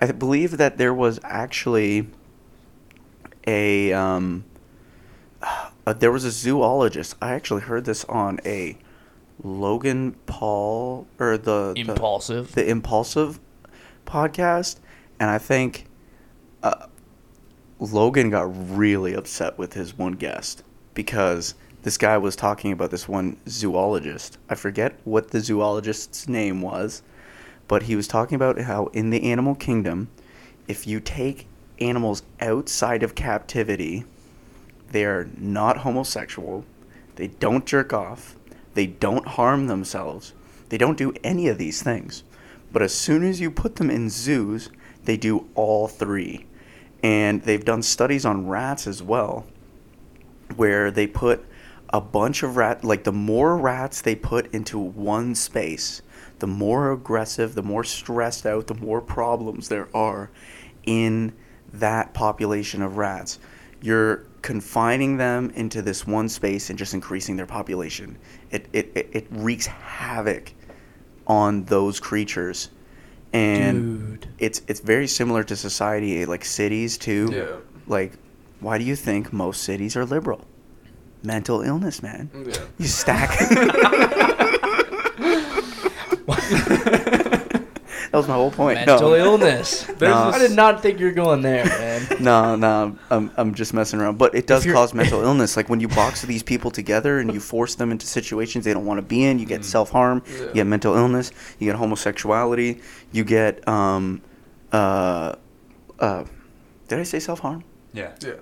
I believe that there was actually a um, uh, there was a zoologist. I actually heard this on a Logan Paul or the the- Impulsive. the, impulsive podcast, and I think uh, Logan got really upset with his one guest because this guy was talking about this one zoologist. I forget what the zoologist's name was, but he was talking about how in the animal kingdom, if you take animals outside of captivity, they are not homosexual, they don't jerk off, they don't harm themselves, they don't do any of these things. But as soon as you put them in zoos, they do all three. And they've done studies on rats as well, where they put a bunch of rat like the more rats they put into one space, the more aggressive, the more stressed out, the more problems there are in that population of rats. You're confining them into this one space and just increasing their population. It it, it, it wreaks havoc on those creatures. And Dude. it's it's very similar to society, like cities too. Yeah. Like, why do you think most cities are liberal? Mental illness, man. Yeah. You stack. that was my whole point. Mental no. illness. No. I did not think you were going there, man. No, no, I'm, I'm just messing around. But it does cause mental illness. Like when you box these people together and you force them into situations they don't want to be in, you get self harm, Yeah. you get mental illness, you get homosexuality, you get, um, uh, uh, did I say self harm? Yeah. Yeah.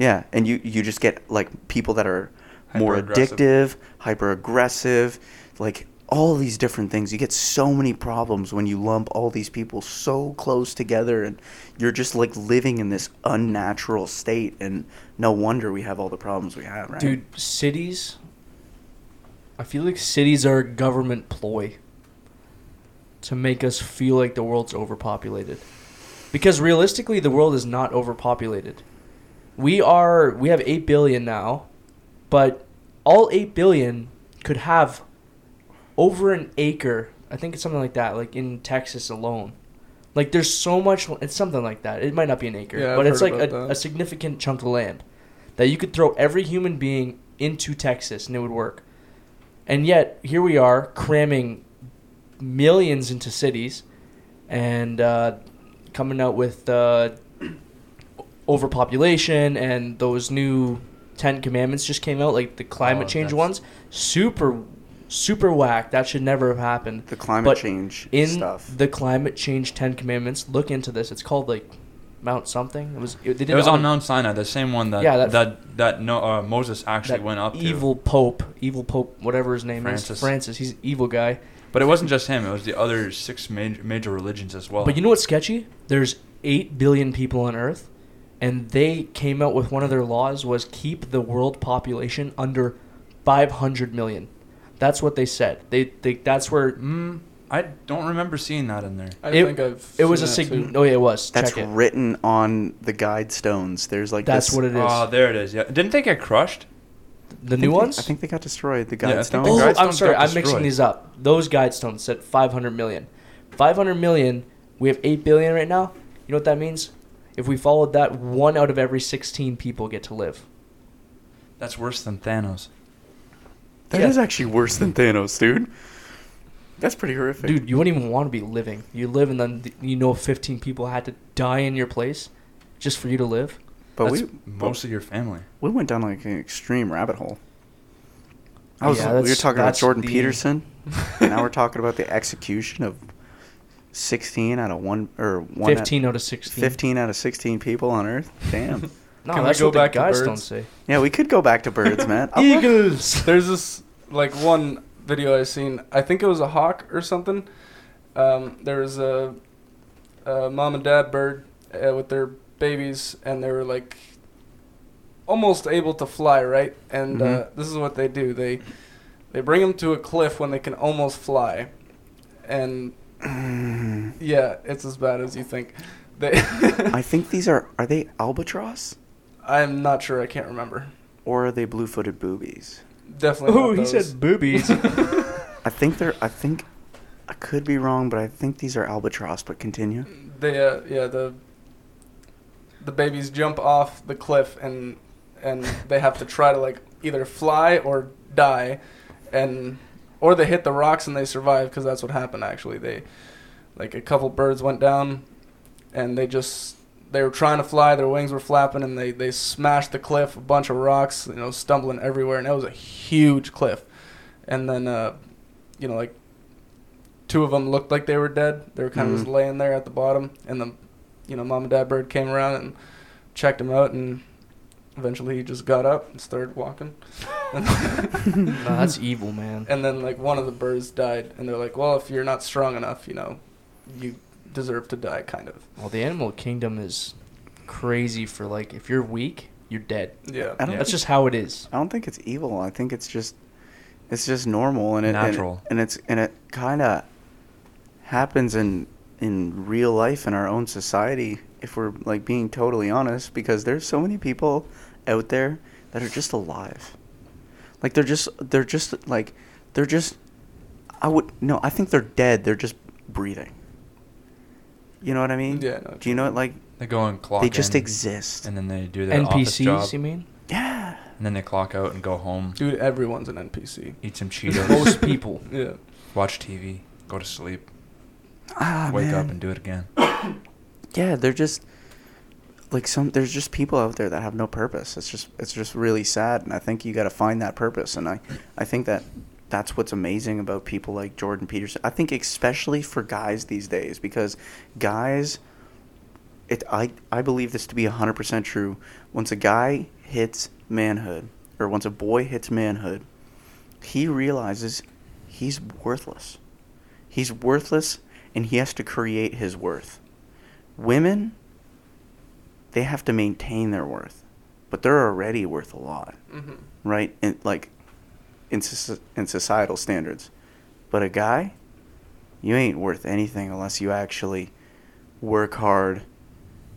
Yeah, and you you just get like people that are more addictive, hyper aggressive, like all these different things. You get so many problems when you lump all these people so close together and you're just like living in this unnatural state and no wonder we have all the problems we have, right? Dude, cities. I feel like cities are a government ploy to make us feel like the world's overpopulated. Because realistically, the world is not overpopulated. We are we have 8 billion now, but all 8 billion could have over an acre. I think it's something like that, like in Texas alone. Like there's so much it's something like that. It might not be an acre, Yeah, I've but it's like a, a significant chunk of land that you could throw every human being into Texas and it would work. And yet, here we are cramming millions into cities and uh, coming out with uh, overpopulation and those new Ten Commandments just came out, like the climate Oh, change ones. Super, super whack. That should never have happened. the climate but change In stuff. the climate change Ten Commandments, look into this. It's called like Mount something. It was. It, they did It was on on Mount Sinai, the same one that Yeah, that- that that, no uh, Moses actually that went up to. evil pope, evil pope, whatever his name Francis. is, Francis. He's an evil guy. But it wasn't just him; it was the other six major major religions as well. But you know what's sketchy? There's eight billion people on Earth, and they came out with one of their laws was keep the world population under five hundred million. That's what they said. They, they that's where Mm, I don't remember seeing that in there. I It- think I've. it was a seen that sig. Oh yeah, it was. That's Check it. written on the guide stones. There's like That's this- what it is. Oh, there it is. Yeah, didn't they get crushed? the I new think they- ones. I think they got destroyed. The I guide think stones. the Oh, guide I'm stones sorry. I'm mixing these up. Those guide stones said 500 million. 500 million. We have 8 billion right now. You know what that means? If we followed that, one out of every 16 people get to live. That's worse than Thanos. That is Yeah. actually worse than Thanos, dude. That's pretty horrific. Dude, you wouldn't even want to be living. You live and then you know 15 people had to die in your place just for you to live. but That's we most of your family. we went down like an extreme rabbit hole. I was Yeah, we were talking about Jordan the- Peterson. and now we're talking about the execution of 16 out of one or one 15 out of 16. 15 out of 16 people on Earth. Damn. No, Can we that's go what back the to guys birds? don't say. yeah, we could go back to birds, man. I love- Eagles. There's this like one video I seen. I think it was a hawk or something. Um, there was a, a mom and dad bird uh, with their babies, and they were like almost able to fly, right? And uh, Mhm. this is what they do: they they bring them to a cliff when they can almost fly, and yeah, it's as bad as you think. They, I think these are are they albatross I'm not sure. I can't remember. or are they blue-footed boobies? Definitely. Oh, not he those. said boobies. I think they're I think I could be wrong, but I think these are albatross, but continue. They uh, yeah the the babies jump off the cliff and and they have to try to like either fly or die, and or they hit the rocks and they survive because that's what happened actually. They like a couple birds went down, and they just they were trying to fly, their wings were flapping, and they they smashed the cliff, a bunch of rocks, you know, stumbling everywhere, and it was a huge cliff, and then uh, you know like two of them looked like they were dead. They were kind of Mhm. just laying there at the bottom, and the, you know, mom and dad bird came around and checked them out, and eventually he just got up and started walking. no, that's evil, man. And then like one of the birds died, and they're like, "Well, if you're not strong enough, you know, you deserve to die," kind of. Well, the animal kingdom is crazy for like if you're weak, you're dead. Yeah. I That's think- just how it is. I don't think it's evil. I think it's just it's just normal and it and it- Natural. and, it's and it kind of happens in in real life in our own society if we're like being totally honest because there's so many people out there that are just alive. Like they're just they're just like they're just I would no, I think they're dead. They're just breathing. You know what I mean? Yeah, no, Do you know what like They go and clock. they just in, exist? and then they do their office job, NPCs, you mean? yeah. and then they clock out and go home, Dude, everyone's an NPC. eat some Cheetos, Most people. Yeah. watch TV, go to sleep, Ah, wake up and do it again. yeah they're just like some there's just people out there that have no purpose it's just it's just really sad and i think you got to find that purpose and i i think that that's what's amazing about people like jordan peterson i think especially for guys these days because guys it I I believe this to be 100% true. Once a guy hits manhood or once a boy hits manhood, he realizes he's worthless. He's worthless and he has to create his worth. Women they have to maintain their worth, but they're already worth a lot, Mm-hmm. right? In like in in societal standards. But a guy, you ain't worth anything unless you actually work hard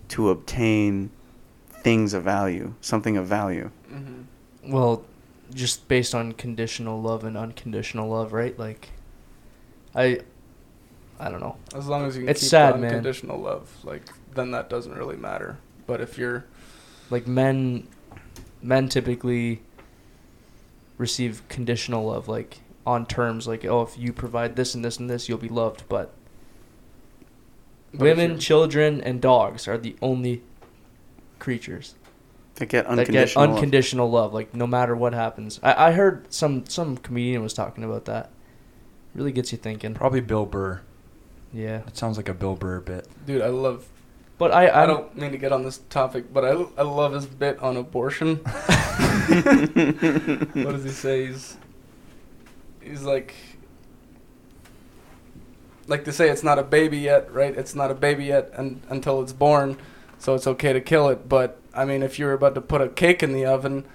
to obtain things of value, something of value. Mm-hmm. Well, just based on conditional love and unconditional love, right? Like, I, I don't know. As long as you can It's keep sad, the man. unconditional love, like then that doesn't really matter. But if you're Like men, men typically receive conditional love, like on terms, like oh, if you provide this and this and this, you'll be loved. But but women, you're- children, and dogs are the only creatures They get that get unconditional. love. love. Like no matter what happens. I, I heard some some comedian was talking about that. Really gets you thinking. Probably Bill Burr. Yeah, It sounds like a Bill Burr bit. dude, I love. But I I I don't mean to get on this topic, but I, I love his bit on abortion. what does he say? He's he's like like to say it's not a baby yet, right? It's not a baby yet un, until it's born, so it's okay to kill it. But I mean, if you were about to put a cake in the oven,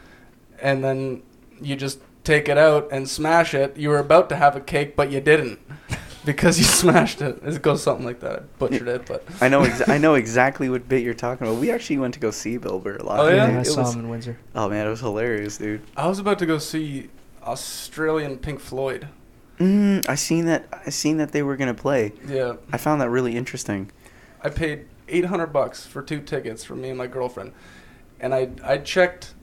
and then you just take it out and smash it, you were about to have a cake, but you didn't because you smashed it. It goes something like that. I butchered it, but I know exa- I know exactly what bit you're talking about. We actually went to go see Bill Burr live. Oh, yeah? I It saw was- him in Windsor. oh man, it was hilarious, dude. I was about to go see Australian Pink Floyd. Mm, I seen that. I seen that they were gonna play. Yeah, I found that really interesting. I paid eight hundred bucks for two tickets for me and my girlfriend, and I I checked.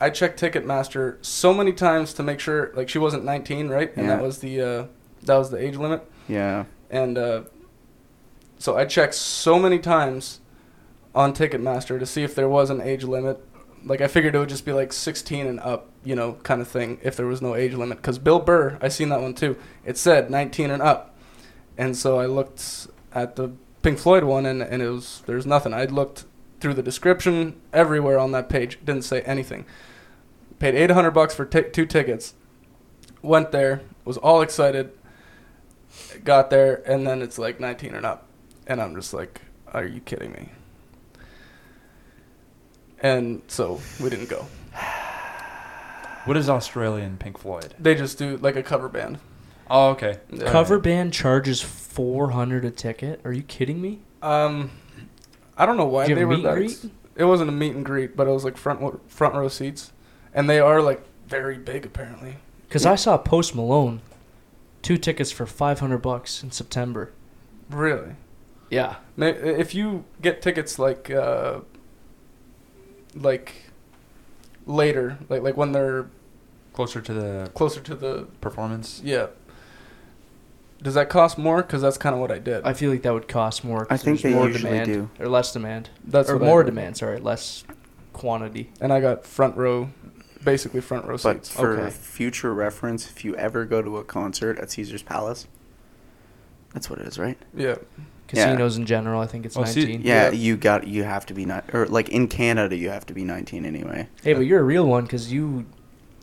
I checked Ticketmaster so many times to make sure like she wasn't nineteen, right? And that was the uh, that was the age limit. Yeah. And uh, so I checked so many times on Ticketmaster to see if there was an age limit. Like I figured it would just be like 16 and up, you know, kind of thing if there was no age limit. Because Bill Burr, I seen that one too. It said 19 and up, and so I looked at the Pink Floyd one, and and it was there's nothing. I looked through the description everywhere on that page, didn't say anything. Paid 800 bucks for t- two tickets. Went there, was all excited got there and then it's like 19 and up and i'm just like are you kidding me and so we didn't go What is Australian Pink Floyd? they just do like a cover band Oh, okay. Yeah. Cover band charges four hundred a ticket. Are you kidding me? um i don't know why Did they were that ex- it wasn't a meet and greet but it was like front wo- front row seats and they are like very big apparently Because I saw Post Malone, two tickets for five hundred bucks in September. really Yeah, if you get tickets like uh like later like like when they're Closer to the closer to the performance. Yeah. Does that cost more? Because that's kind of what I did. I feel like that would cost more. 'cause I think they more usually demand, do. or less demand. that's or more demand. Sorry, less quantity. And I got front row, basically front row But seats. for Okay. future reference, if you ever go to a concert at Caesar's Palace, that's what it is, right? Yeah. Yeah. Casinos in general, I think it's Oh, see- nineteen. Yeah, Yeah. you got you have to be not or like in Canada you have to be 19 anyway. Hey, but you're a real one because you,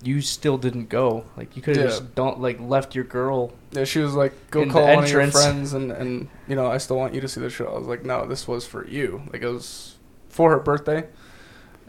you still didn't go. Like you could have Yeah. just don't like left your girl. Yeah, she was like, "Go call one of your friends, and and you know, I still want you to see the show." I was like, "No, this was for you. Like it was for her birthday,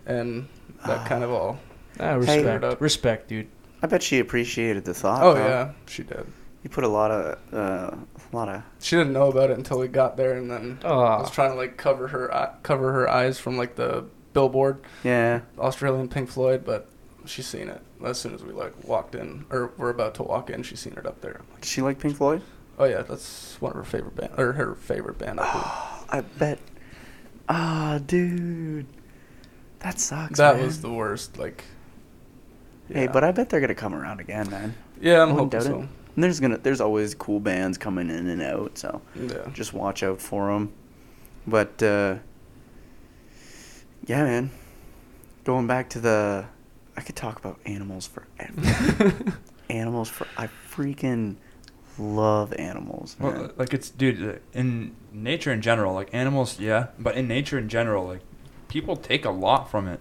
and that ah. kind of all." Ah, Hey. respect, respect, dude. I bet she appreciated the thought. Oh though. yeah, she did. You put a lot of uh, a lot of She didn't know about it until we got there, and then I Oh, was trying to like cover her eye- cover her eyes from like the billboard. yeah. Australian Pink Floyd, but she's seen it as soon as we like walked in, or we're about to walk in. She's seen it up there. I'm like, Does she like Pink Floyd? oh yeah, that's one of her favorite band, or her favorite band. I I bet. Ah, dude, that sucks. that man. was the worst. Like, Hey, but I bet they're gonna come around again, man. yeah, I'm I wouldn't hoping doubt so. And there's gonna there's always cool bands coming in and out, so Yeah, just watch out for them. But uh, yeah, man. Going back to the, I could talk about animals forever. animals for I freaking love animals. Well, like it's dude uh, in nature in general, like animals, yeah, but in nature in general, like people take a lot from it.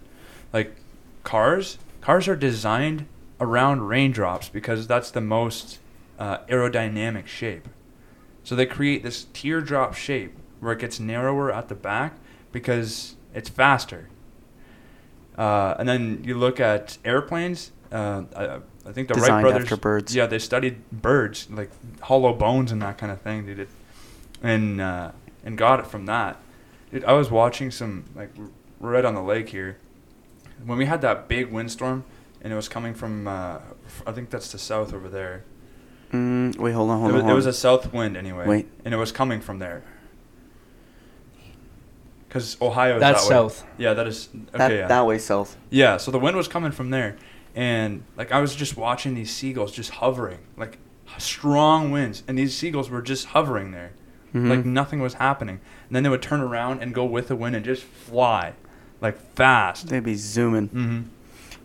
Like cars, cars are designed around raindrops because that's the most uh, aerodynamic shape. So they create this teardrop shape where it gets narrower at the back because it's faster. Uh, and then you look at airplanes. Uh, I, I think the Wright Designed brothers. after birds. Yeah, they studied birds, like hollow bones and that kind of thing. They did, and uh, and got it from that. Dude, I was watching some like we're right on the lake here. When we had that big windstorm, and it was coming from, uh, f- I think that's the south over there. Mm, wait, hold on, hold it, was, on. it was a south wind anyway. Wait. And it was coming from there. Because Ohio is That's that way. south. Yeah, that is. Okay, that, yeah. that way south. Yeah, so the wind was coming from there, and like I was just watching these seagulls just hovering, like strong winds, and these seagulls were just hovering there, Mhm. like nothing was happening. And then they would turn around and go with the wind and just fly, like fast. They'd be zooming. Mm-hmm.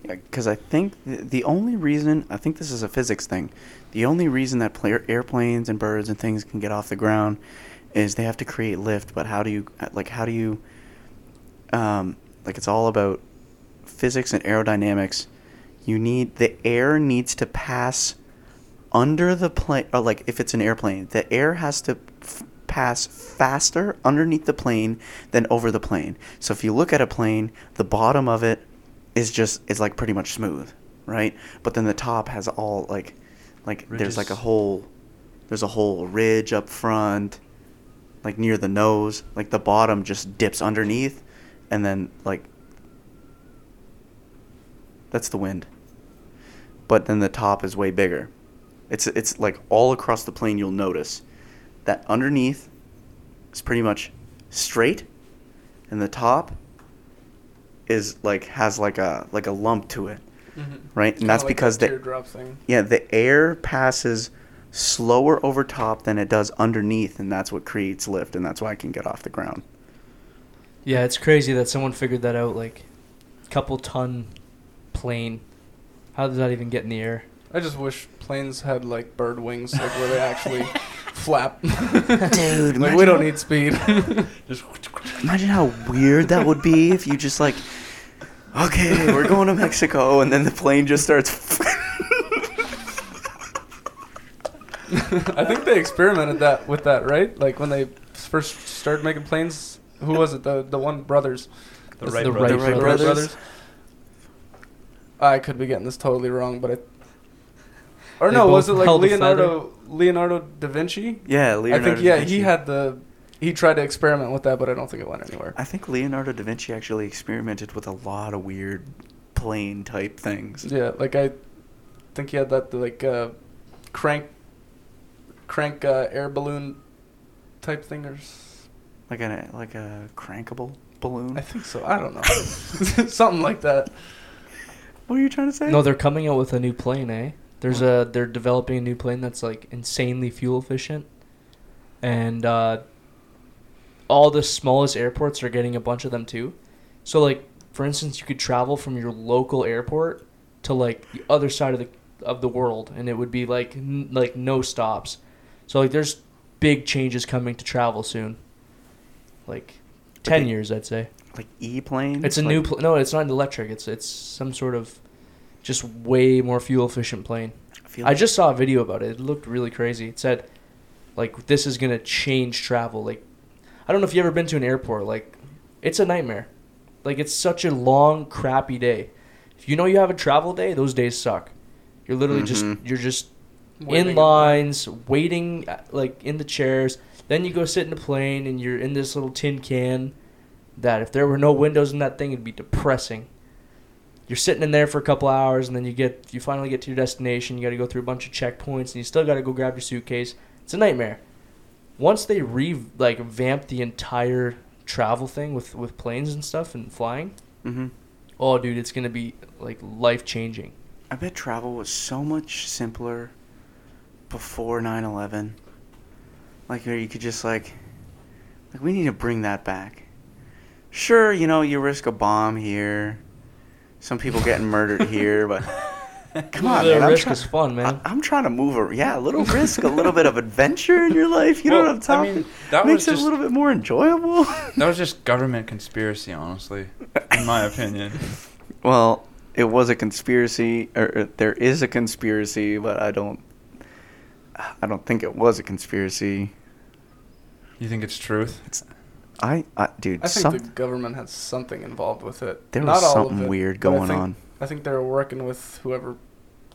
Because I think the, the only reason, I think this is a physics thing, the only reason that player, airplanes and birds and things can get off the ground is they have to create lift. But how do you, like, how do you, um, like, it's all about physics and aerodynamics. You need, the air needs to pass under the plane, or like if it's an airplane, the air has to f- pass faster underneath the plane than over the plane. So if you look at a plane, the bottom of it is just is like pretty much smooth, right? But then the top has all like like there's like a Ridges. whole there's a whole ridge up front, like near the nose. Like the bottom just dips underneath, and then like that's the wind. But then the top is way bigger. It's it's like all across the plane you'll notice that underneath is pretty much straight, and the top is like has like a like a lump to it, Mhm. right? And Kinda that's like because that the teardrop thing. yeah the air passes slower over top than it does underneath, and that's what creates lift, and that's why I can get off the ground. Yeah, it's crazy that someone figured that out. Like, couple ton plane. How does that even get in the air? I just wish planes had like bird wings, like where they actually flap. Dude, like we don't need speed. Just Imagine how weird that would be if you just like, okay, we're going to Mexico, and then the plane just starts. I think they experimented that with that, Wright? Like when they first started making planes. Who was it? The the one brothers. the It's right the brothers. Wright The Wright brothers. brothers. I could be getting this totally wrong, but I. Or They no, was it like Leonardo Leonardo da Vinci? yeah, Leonardo. I think yeah, da Vinci. he had the he tried to experiment with that, but I don't think it went anywhere. I think Leonardo da Vinci actually experimented with a lot of weird plane type things. Yeah, like I think he had that like uh, crank crank uh, air balloon type thing or s- Like a like a crankable balloon. I think so. I don't know. Something like that. What are you trying to say? No, they're coming out with a new plane, eh? There's a they're developing a new plane that's like insanely fuel efficient, and uh, all the smallest airports are getting a bunch of them too. So like for instance, you could travel from your local airport to like the other side of the of the world, and it would be like n- like no stops. So like there's big changes coming to travel soon. Like ten years, I'd say. like E plane. It's a new pl- no, it's not electric. It's it's some sort of just way more fuel efficient plane. I, feel I just saw a video about it. It looked really crazy. It said like this is going to change travel. Like I don't know if you ever been to an airport like it's a nightmare. Like it's such a long crappy day. If you know you have a travel day, those days suck. You're literally Mhm. just you're just Waiting in lines, waiting uh, like in the chairs. Then you go sit in a plane and you're in this little tin can that if there were no windows in that thing it'd be depressing. You're sitting in there for a couple hours and then you get you finally get to your destination, you got to go through a bunch of checkpoints and you still got to go grab your suitcase. It's a nightmare. Once they re like vamp the entire travel thing with with planes and stuff and flying, Mhm. oh dude, it's going to be like life changing. I bet travel was so much simpler before 9/11. Like where you could just like like we need to bring that back. Sure, you know, you risk a bomb here. Some people getting murdered here, but Come on, little man. I'm, risk try- is fun, man. I- I'm trying to move. A, yeah, a little risk, a little bit of adventure in your life. You know Well, what I'm talking? I mean, that Makes was it a little bit more enjoyable. that was just government conspiracy, honestly, in my opinion. well, it was a conspiracy, or, or there is a conspiracy, but I don't. I don't think it was a conspiracy. You think it's truth? I, I dude, I think some, the government had something involved with it. there Not was all of something it, weird but I going think- on. I think they were working with whoever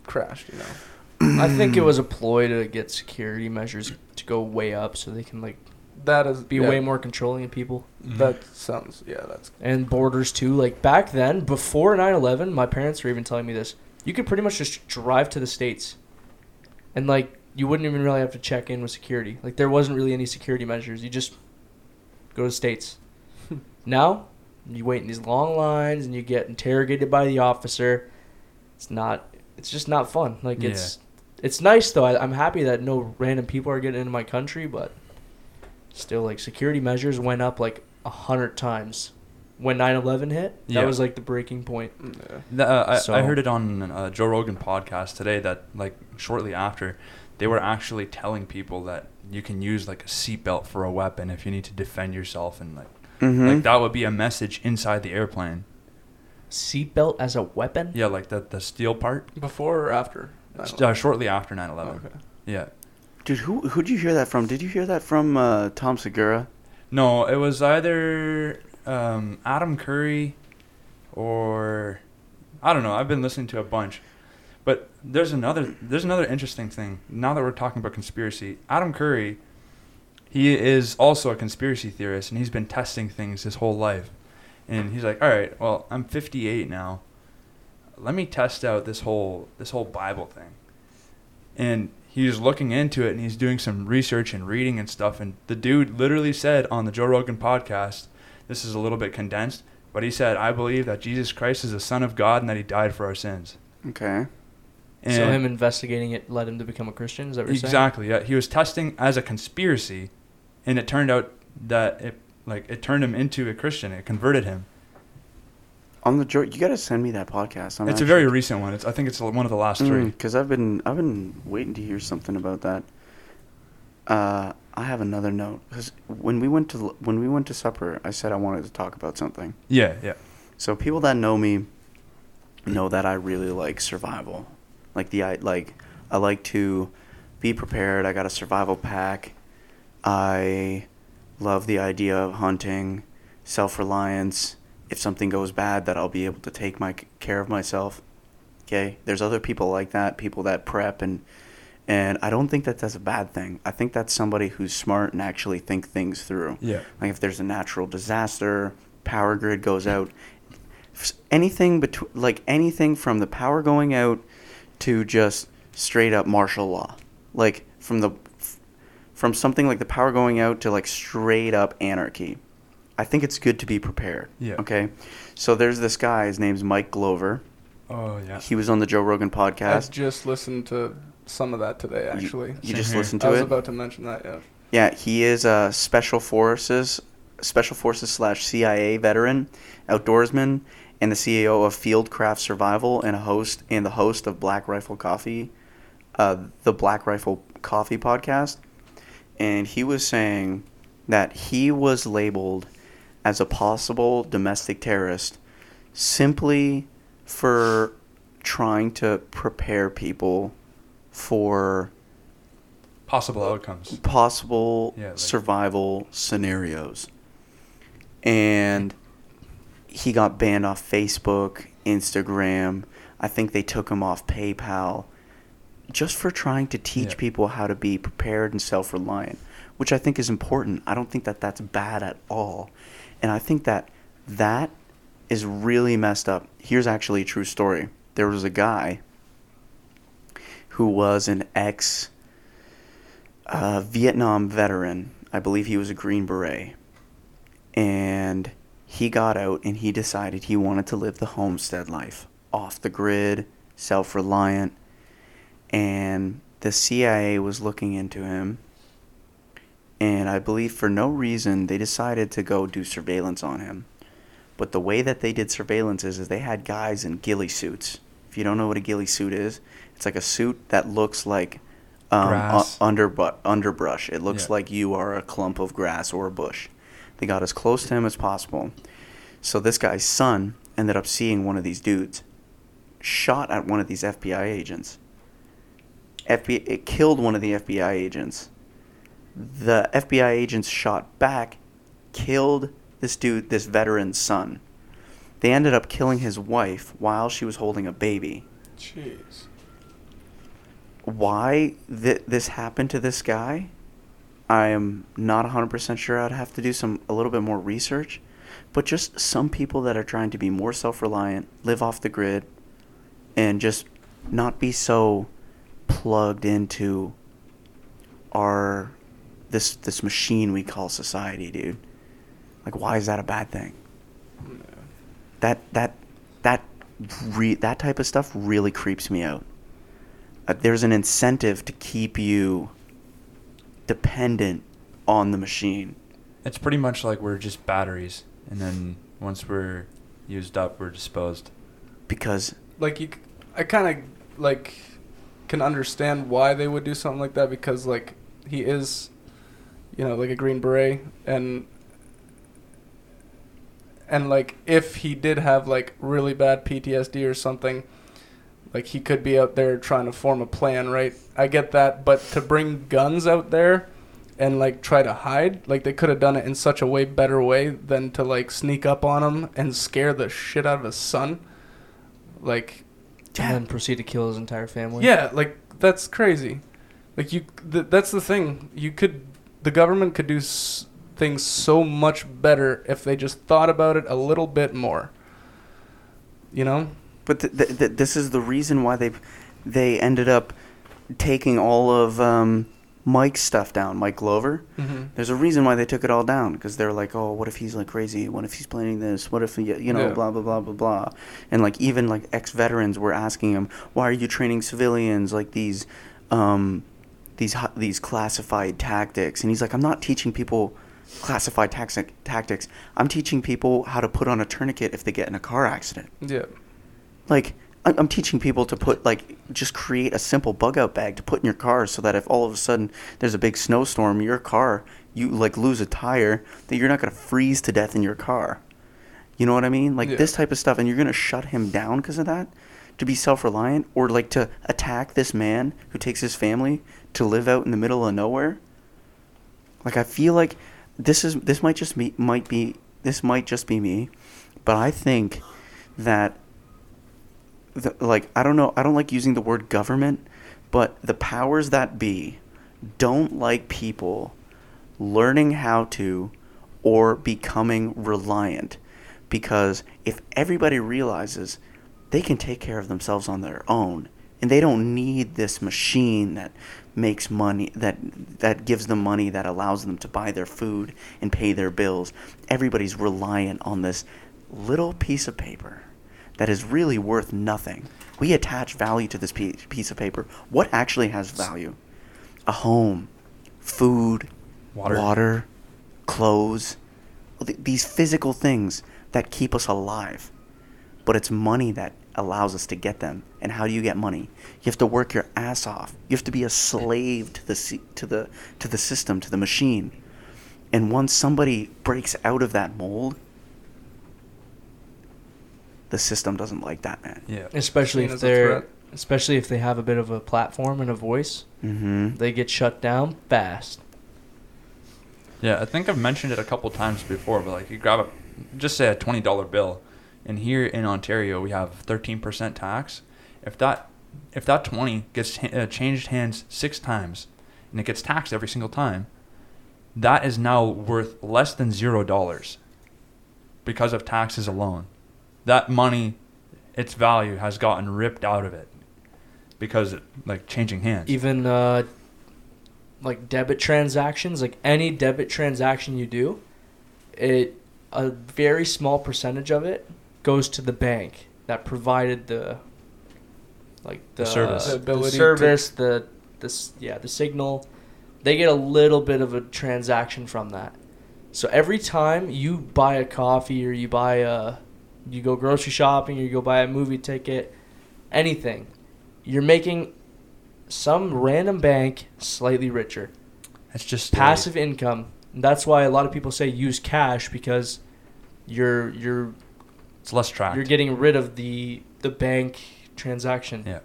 crashed. You know, I think it was a ploy to get security measures to go way up so they can like that is be yeah, way more controlling of people. Mm-hmm. That sounds yeah. That's and borders too. Like back then, before 9/11, my parents were even telling me this. You could pretty much just drive to the states, and like you wouldn't even really have to check in with security. Like there wasn't really any security measures. You just go to the states. now, you wait in these long lines and you get interrogated by the officer. It's not. It's just not fun. Like it's. It's nice though. I, I'm happy that no random people are getting into my country, but still, like security measures went up like a hundred times when 9/11 hit. That Yeah. was like the breaking point. mm, yeah. Uh, I, I heard it on uh, Joe Rogan podcast today that like shortly after, they were actually telling people that you can use like a seatbelt for a weapon if you need to defend yourself and like Mhm. like that would be a message inside the airplane. Seatbelt as a weapon. Yeah, like the the steel part. before or after. Uh, shortly after 9/11. Okay. Yeah. Dude, who who did you hear that from? Did you hear that from uh, Tom Segura? No, it was either um, Adam Curry or I don't know. I've been listening to a bunch, but there's another there's another interesting thing. Now that we're talking about conspiracy, Adam Curry, he is also a conspiracy theorist, and he's been testing things his whole life. And he's like, all right, well, I'm 58 now. Let me test out this whole this whole Bible thing. And he's looking into it and he's doing some research and reading and stuff. And the dude literally said on the Joe Rogan podcast, this is a little bit condensed, but he said, I believe that Jesus Christ is the Son of God and that he died for our sins. Okay. And so him investigating it led him to become a Christian. Is that what you're saying? exactly, yeah. He was testing as a conspiracy, and it turned out that it like it turned him into a Christian. It converted him. On the Joe, you gotta send me that podcast. I'm it's a very recent one. It's I think it's one of the last three. because I've been I've been waiting to hear something about that. Uh, I have another note because when we went to when we went to supper, I said I wanted to talk about something. Yeah, yeah. So people that know me know that I really like survival. Like the I like I like to be prepared. I got a survival pack. I love the idea of hunting, self-reliance. If something goes bad that I'll be able to take my care of myself. Okay? There's other people like that, people that prep and and I don't think that that's a bad thing. I think that's somebody who's smart and actually think things through. Yeah. Like if there's a natural disaster, power grid goes out, anything between like anything from the power going out to just straight up martial law. Like from the from something like the power going out to like straight up anarchy. I think it's good to be prepared. Yeah. Okay. So there's this guy, his name's Mike Glover. Oh yeah. He was on the Joe Rogan podcast. I podcast. just listened to some of that today. Actually, You Same just here. listened I was it? about to mention that. Yeah. Yeah, he is a special forces, special forces slash CIA veteran, outdoorsman, and the CEO of Fieldcraft Survival, and a host and the host of Black Rifle Coffee, uh, the Black Rifle Coffee podcast. And he was saying that he was labeled as a possible domestic terrorist simply for trying to prepare people for Possible outcomes. possible Yeah, like- survival scenarios. And he got banned off Facebook, Instagram. I think they took him off PayPal just for trying to teach Yeah. people how to be prepared and self reliant, which I think is important. I don't think that that's bad at all. And I think that that is really messed up. Here's actually a true story. There was a guy who was an ex uh, Vietnam veteran. I believe he was a Green Beret. And he got out and he decided he wanted to live the homestead life off the grid, self reliant. And the CIA was looking into him. And I believe for no reason they decided to go do surveillance on him. But the way that they did surveillance is, is they had guys in ghillie suits If you don't know what a ghillie suit is, it's like a suit that looks like um, u- underbrush. It looks Yeah. like you are a clump of grass or a bush. They got as close to him as possible. So this guy's son ended up seeing one of these dudes, shot at one of these FBI agents. FBI it killed one of the FBI agents. The FBI agents shot back, killed this dude, this veteran's son. They ended up killing his wife while she was holding a baby. Jeez. Why th- this happened to this guy, I am not 100% sure. I'd have to do some a little bit more research. But just some people that are trying to be more self-reliant, live off the grid, and just not be so plugged into our this this machine we call society, dude. Like, why is that a bad thing? That that that re- that type of stuff really creeps me out. Uh, there's an incentive to keep you dependent on the machine. It's pretty much like we're just batteries, and then once we're used up, we're disposed. because like you, I kind of like can understand why they would do something like that because like he is, you know, like a green beret and and like if he did have like really bad PTSD or something, like he could be out there trying to form a plan, right? I get that, but to bring guns out there and like try to hide, like they could have done it in such a way better way than to like sneak up on him and scare the shit out of his son. Like and then proceed to kill his entire family. yeah, like that's crazy. Like you, th- that's the thing. You could, the government could do s- things so much better if they just thought about it a little bit more. You know? But th- th- th- this is the reason why they they ended up taking all of um, Mike's stuff down. Mike Glover. Mm-hmm. There's a reason why they took it all down because they're like, oh, what if he's like crazy? What if he's planning this? What if he, you know, Yeah. blah blah blah blah blah. And like even like ex veterans were asking him, why are you training civilians like these, um, these these classified tactics? And he's like, I'm not teaching people classified tax- tactics. I'm teaching people how to put on a tourniquet if they get in a car accident. Yeah. Like I'm teaching people to put like just create a simple bug out bag to put in your car so that if all of a sudden there's a big snowstorm, your car you like lose a tire, that you're not gonna freeze to death in your car. You know what I mean? Like Yeah. this type of stuff, and you're gonna shut him down because of that. To be self-reliant, or like to attack this man who takes his family to live out in the middle of nowhere. Like I feel like this is this might just be might be this might just be me, but I think that the, like I don't know I don't like using the word government, but the powers that be don't like people learning how to or becoming reliant. Because if everybody realizes they can take care of themselves on their own and they don't need this machine that makes money that that gives them money that allows them to buy their food and pay their bills everybody's reliant on this little piece of paper that is really worth nothing we attach value to this piece of paper what actually has value a home food Water. water clothes, these physical things that keep us alive but it's money that allows us to get them. And how do you get money? You have to work your ass off. You have to be a slave to the to the to the system, to the machine. And once somebody breaks out of that mold, the system doesn't like that, man. Yeah. Especially if they're, especially if they have a bit of a platform and a voice, Mm-hmm. they get shut down fast. Yeah, I think I've mentioned it a couple times before, but like you grab a, just say a twenty dollar bill, and here in Ontario we have thirteen percent tax. If that if that twenty gets ha- uh, changed hands six times, and it gets taxed every single time, that is now worth less than zero dollars, because of taxes alone. That money, its value has gotten ripped out of it, because it, like changing hands. Even uh, like debit transactions, like any debit transaction you do, it a very small percentage of it goes to the bank that provided the like the, The service. The the ability to- service, the this yeah, the signal. They get a little bit of a transaction from that. So every time you buy a coffee or you buy a you go grocery shopping or you go buy a movie ticket, anything, you're making some random bank slightly richer. It's just Passive income. And that's why a lot of people say use cash because you're you're It's less tracked. you're getting rid of the the bank transaction. Yeah.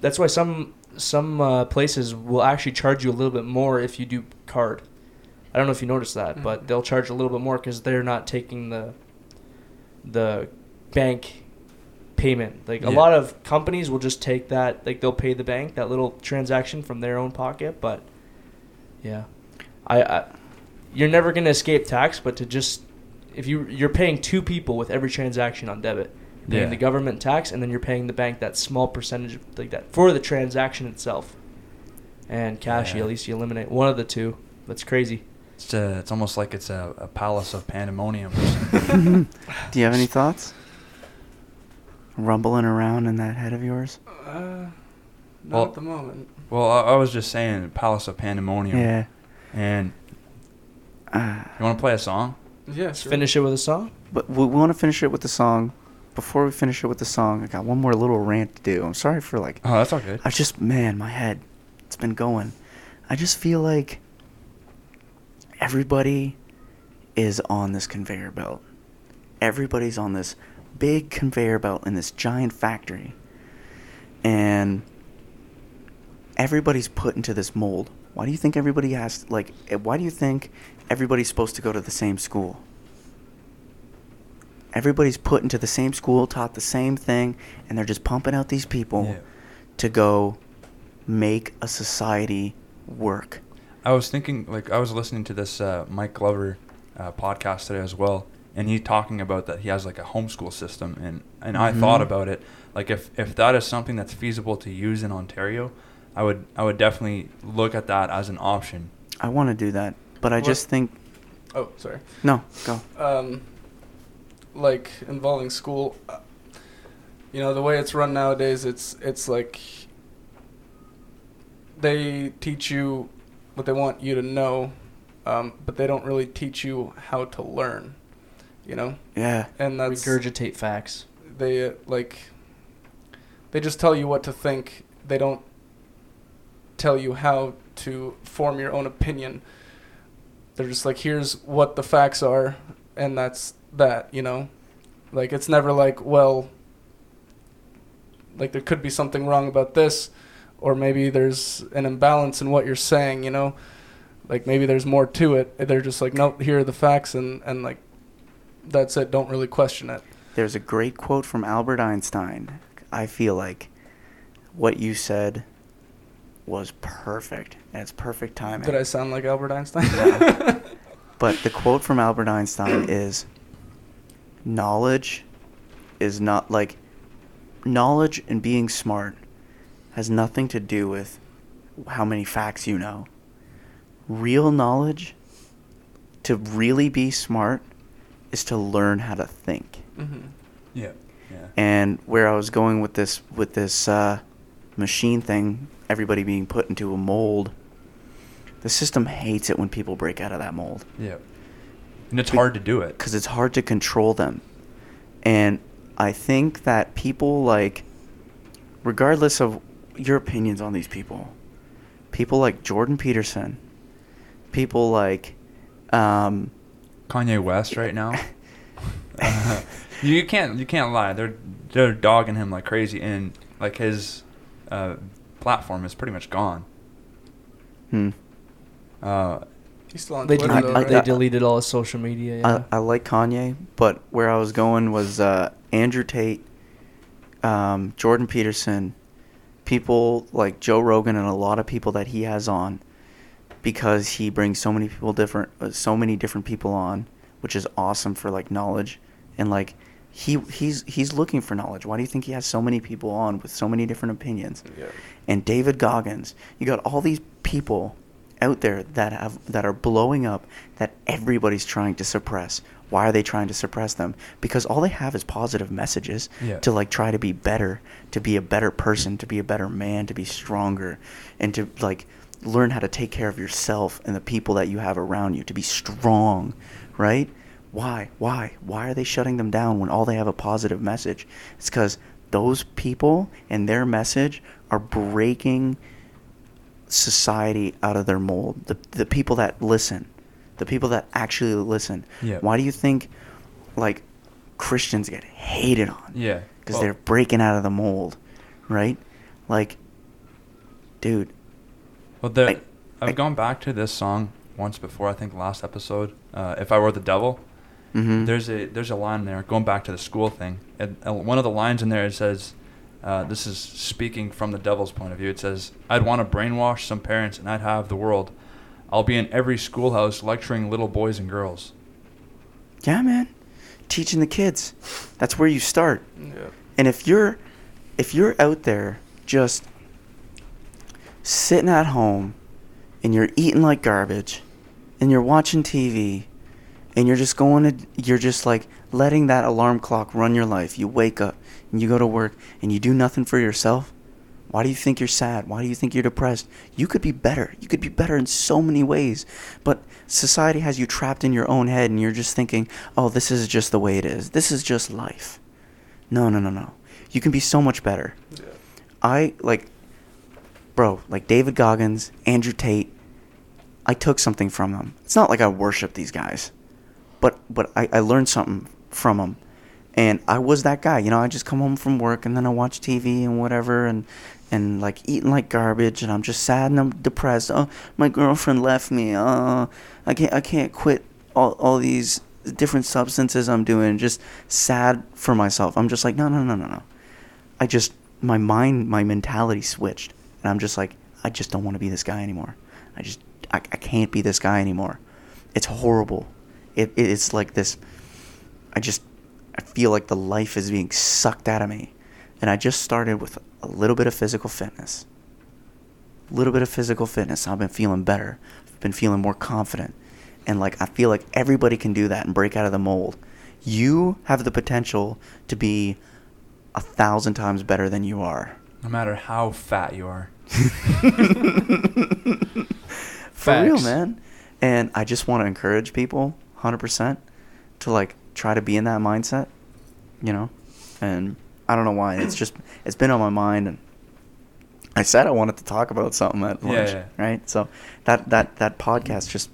That's why some some uh, places will actually charge you a little bit more if you do card. I don't know if you noticed that, but Mhm. they'll charge a little bit more because they're not taking the the bank payment. Like a lot of companies will just take that, like they'll pay the bank that little transaction from their own pocket. But yeah, I, I you're never gonna escape tax, but to just if you you're paying two people with every transaction on debit, you're paying Yeah. the government tax, and then you're paying the bank that small percentage of, like that for the transaction itself. And cash, you Yeah. at least you eliminate one of the two. That's crazy. It's, uh, it's almost like it's a, a palace of pandemonium. Do you have any thoughts? Rumbling around in that head of yours? Uh, not Well- at the moment. well, I, I was just saying palace of pandemonium. Yeah. And Uh, you want to play a song? Yeah, Let's sure. finish it with a song. but we, we want to finish it with the song. Before we finish it with the song, I got one more little rant to do. I'm sorry for like Oh, that's all good. I just, man, my head, it's been going. I just feel like everybody is on this conveyor belt. Everybody's on this big conveyor belt in this giant factory. And everybody's put into this mold. Why do you think everybody has, like, eh, why do you think everybody's supposed to go to the same school? Everybody's put into the same school, taught the same thing, and they're just pumping out these people Yeah. to go make a society work. I was thinking, like, I was listening to this uh, Mike Glover uh, podcast today as well, and he's talking about that he has like a homeschool system, and and I thought Mhm. about it, like if if that is something that's feasible to use in Ontario, I would I would definitely look at that as an option. I want to do that, but I What- just think Oh, sorry. no, go. um, like involving school. uh, You know the way it's run nowadays. It's it's like they teach you what they want you to know, um, but they don't really teach you how to learn. You know, Yeah, and that's Regurgitate facts. they uh, like they just tell you what to think. They don't tell you how to form your own opinion. They're just like, here's what the facts are, and that's that. You know, like it's never like, well, like there could be something wrong about this, or maybe there's an imbalance in what you're saying. You know, like maybe there's more to it. They're just like, nope, here are the facts, and and like that's it. Don't really question it. there's a great quote from Albert Einstein. I feel like what you said was perfect. And it's perfect timing. Did I sound like Albert Einstein? No. But the quote from Albert Einstein is knowledge is not like knowledge and being smart has nothing to do with how many facts you know. Real knowledge to really be smart is to learn how to think. hmm Yeah. Yeah. And where I was going with this with this uh, machine thing, everybody being put into a mold. The system hates it when people break out of that mold Yeah. And it's Be- hard to do it. because it's hard to control them. And I think that people like, regardless of your opinions on these people, people like Jordan Peterson, people like, um, Kanye West right now. Uh, you can't you can't lie. They're they're dogging him like crazy, and like his uh, platform is pretty much gone. hmm, Uh, He's still on They, Twitter, deleted, though, I- right? they deleted all his social media. Yeah. I, I like Kanye, but where I was going was uh, Andrew Tate, um, Jordan Peterson, people like Joe Rogan, and a lot of people that he has on, because he brings so many people different, uh, so many different people on, which is awesome for like knowledge, and like he he's he's looking for knowledge. Why do you think he has so many people on with so many different opinions? Yeah. and David Goggins. You got all these people out there that have that are blowing up that everybody's trying to suppress. Why are they trying to suppress them? Because all they have is positive messages Yeah. to like try to be better, to be a better person, to be a better man, to be stronger, and to like learn how to take care of yourself and the people that you have around you, to be strong, right? Why? Why? Why are they shutting them down when all they have a positive message? It's because those people and their message are breaking society out of their mold. The the people that listen, the people that actually listen. Yeah. Why do you think like Christians get hated on? Yeah. Because Well- they're breaking out of the mold, right? Like, dude, Well, the, I- I've I- gone back to this song once before. I think last episode. Uh, if I were the devil, mhm. there's a there's a line there going back to the school thing. And uh, one of the lines in there it says, uh, "This is speaking from the devil's point of view." It says, "I'd want to brainwash some parents, and I'd have the world. I'll be in every schoolhouse lecturing little boys and girls." yeah, man, teaching the kids. That's where you start. Yeah. And if you're if you're out there just sitting at home and you're eating like garbage and you're watching TV and you're just going to you're just like letting that alarm clock run your life. You wake up and you go to work and you do nothing for yourself. Why do you think you're sad? Why do you think you're depressed? You could be better. You could be better in so many ways. But society has you trapped in your own head and you're just thinking, "Oh, this is just the way it is. This is just life." No, no, no, no. You can be so much better. Yeah. I like, bro, like David Goggins, Andrew Tate. I took something from them. It's not like I worship these guys, but but I, I learned something from them, and I was that guy. You know, I just come home from work and then I watch TV and whatever, and and like eating like garbage, and I'm just sad and I'm depressed. Oh, my girlfriend left me. Uh, I can't I can't quit all all these different substances I'm doing. Just sad for myself. I'm just like no no no no no. I just my mind my mentality switched and I'm just like I just don't want to be this guy anymore. I just I, I can't be this guy anymore. It's horrible. It it's like this I just I feel like the life is being sucked out of me. And I just started with a little bit of physical fitness. A little bit of physical fitness. I've been feeling better. I've been feeling more confident. And like I feel like everybody can do that and break out of the mold. You have the potential to be a thousand times better than you are. No matter how fat you are. For real, man. And I just want to encourage people 100% to like try to be in that mindset, you know? And I don't know why. It's just, it's been on my mind. And I said I wanted to talk about something at Yeah, lunch, yeah. right? So that, that, that podcast just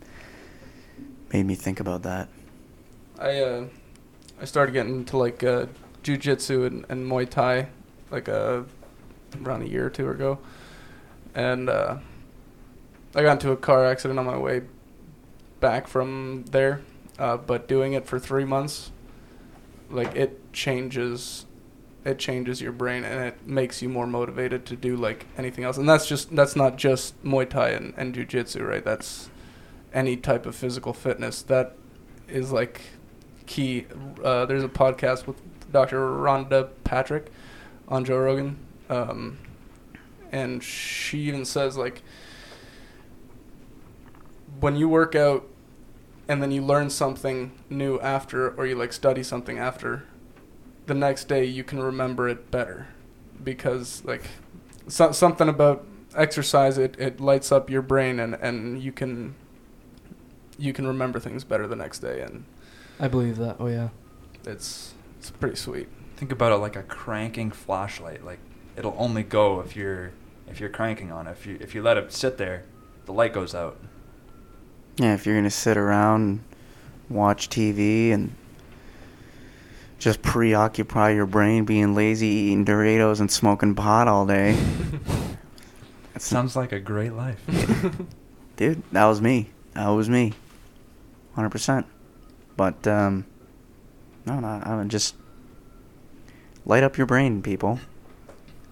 made me think about that. I uh, I started getting into like uh, jujitsu and, and Muay Thai like uh, around a year or two ago, and uh, I got into a car accident on my way back from there. Uh, but doing it for three months, like it changes, it changes your brain and it makes you more motivated to do like anything else. And that's just that's not just Muay Thai and, and jujitsu, right? That's any type of physical fitness. That is like key. Uh, there's a podcast with Dr. Rhonda Patrick on Joe Rogan, um, and she even says like when you work out and then you learn something new after, or you like study something after, the next day you can remember it better because like so, something about exercise it, it lights up your brain and, and you can you can remember things better the next day and I believe that. Oh yeah. it's it's pretty sweet. Think about it like a cranking flashlight. Like it'll only go if you're if you're cranking on it. If you if you let it sit there, the light goes out. Yeah, if you're gonna sit around and watch TV and just preoccupy your brain being lazy, eating Doritos and smoking pot all day. It sounds like a great life. Dude, that was me. That was me. 100%. But, um, no, no, I would just light up your brain, people.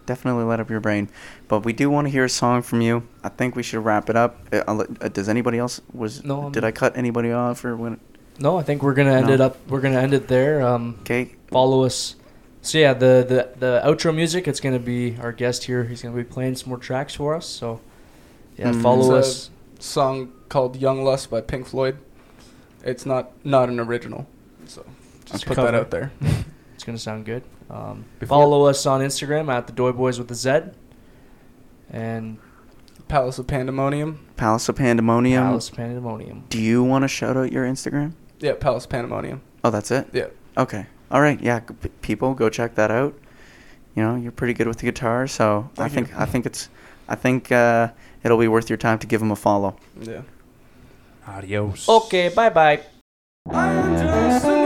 Definitely light up your brain. But we do want to hear a song from you. I think we should wrap it up. Uh, uh, does anybody else was? No, I'm- Did I cut anybody off or when? No, I think we're gonna end No. it up. We're gonna end it there. Um, Okay. follow us. So yeah, the, the the outro music. It's gonna be our guest here. He's gonna be playing some more tracks for us. So yeah, Mm. follow It's us. a song called Young Lust by Pink Floyd. It's not not an original. So just It's put cover. that out there. It's gonna sound good. Um, Before- follow us on Instagram at the Doi Boys with the Z. And Palace of Pandemonium. Palace of Pandemonium. Palace of Pandemonium. Do you want to shout out your Instagram? Yeah, Palace Pandemonium. Oh, that's it? Yeah. Okay. All right. Yeah. g- p- People, go check that out. you know you're pretty good with the guitar. So I think you. I think it's I think uh, it'll be worth your time to give him a follow. Yeah. Adios. Okay, bye bye. I'm just a